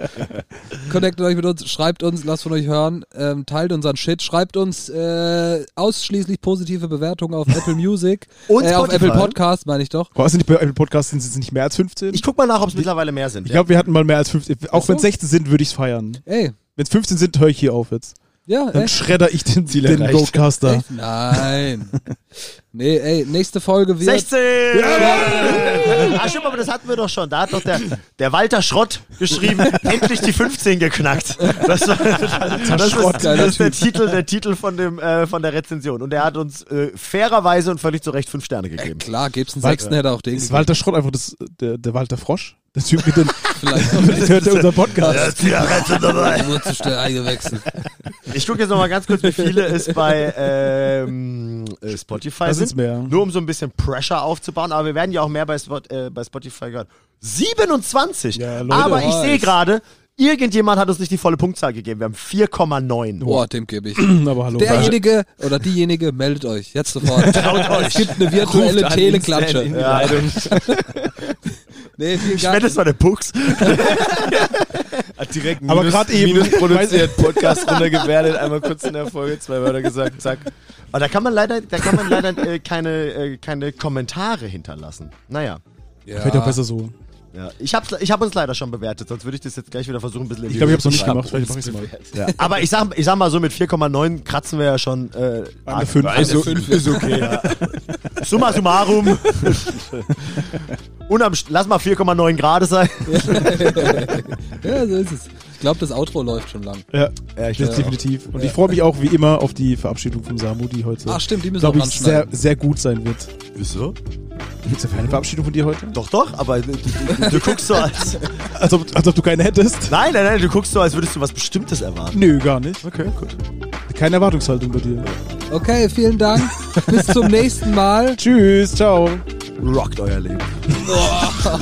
Connectet euch mit uns, schreibt uns, lasst von euch hören, ähm, teilt unseren Shit, schreibt uns äh, ausschließlich positive Bewertungen auf Apple Music. Und äh, auf. Apple Podcast, meine ich doch. Was sind die bei Apple Podcasts sind es nicht mehr als 15? Ich guck mal nach, ob es mittlerweile mehr sind. Ich glaube, wir hatten mal mehr als 15. Auch wenn es so. 16 sind, würde ich es feiern. Ey, Wenn es 15 sind, höre ich hier auf jetzt. Ja, Dann echt? schredder ich den, Ziel den. Echt? Nein. nee, ey, nächste Folge wird. 16! Ah, stimmt, aber das hatten wir doch schon. Da hat doch der, der Walter Schrott geschrieben, endlich die 15 geknackt. Das, war, das, Schrott, ist, das ist der. Titel, der Titel von, dem, äh, von der Rezension. Und er hat uns äh, fairerweise und völlig zu Recht 5 Sterne gegeben. Klar, gibt's einen sechsten, hätte auch den Ist gegeben. Walter Schrott einfach das, der, der Walter Frosch? Der Typ mit den. Vielleicht hört ja unseren Podcast. Zigarette dabei. nur zu schnell eingewechselt. Ich gucke jetzt noch mal ganz kurz, wie viele es bei ähm, äh, Spotify Da sind. mehr. Nur um so ein bisschen Pressure aufzubauen. Aber wir werden ja auch mehr bei, Spot, äh, bei Spotify gehört. 27! Ja, Leute, aber ich sehe gerade, irgendjemand hat uns nicht die volle Punktzahl gegeben. Wir haben 4,9. Boah, dem gebe ich. Aber hallo. Derjenige oder diejenige meldet euch jetzt sofort. Traut euch. Es gibt eine virtuelle Teleklatsche. Ja. Nee, vielen Ich Dank. es war der Pux. Hat direkt Aber Minus, grad eben- Minus produziert, Podcast runtergewertet, einmal kurz in der Folge zwei Wörter gesagt, zack. Aber da kann man leider, da kann man leider äh, keine, äh, keine Kommentare hinterlassen. Naja. Ja. Vielleicht auch besser so. Ja. Ich habe ich hab uns leider schon bewertet, sonst würde ich das jetzt gleich wieder versuchen, ein bisschen in Ich die glaube, ich habe es noch nicht gemacht. Vielleicht mache ich es mal. Ja. Aber ich sag, ich sag mal so, mit 4,9 kratzen wir ja schon äh, Eine 5. Also, ist okay. Ja. Summa summarum. St- lass mal 4,9 Grad sein. Ja, so ist es. Ich glaube, das Outro läuft schon lang. Ja, Ja, ich das definitiv. Und ich freue mich auch wie immer auf die Verabschiedung von Samu, die heute, Ach stimmt, die müssen wir glaube auch ich, sehr, sehr gut sein wird. Wieso? Gibt es ja keine Verabschiedung von dir heute? Doch, doch, aber du, du, du guckst so als. Als ob, als ob du keine hättest? Nein, nein, nein, du guckst so, als würdest du was Bestimmtes erwarten. Nö, gar nicht. Okay, gut. Keine Erwartungshaltung bei dir. Okay, vielen Dank. Bis zum nächsten Mal. Tschüss, ciao. Rockt euer Leben. Boah.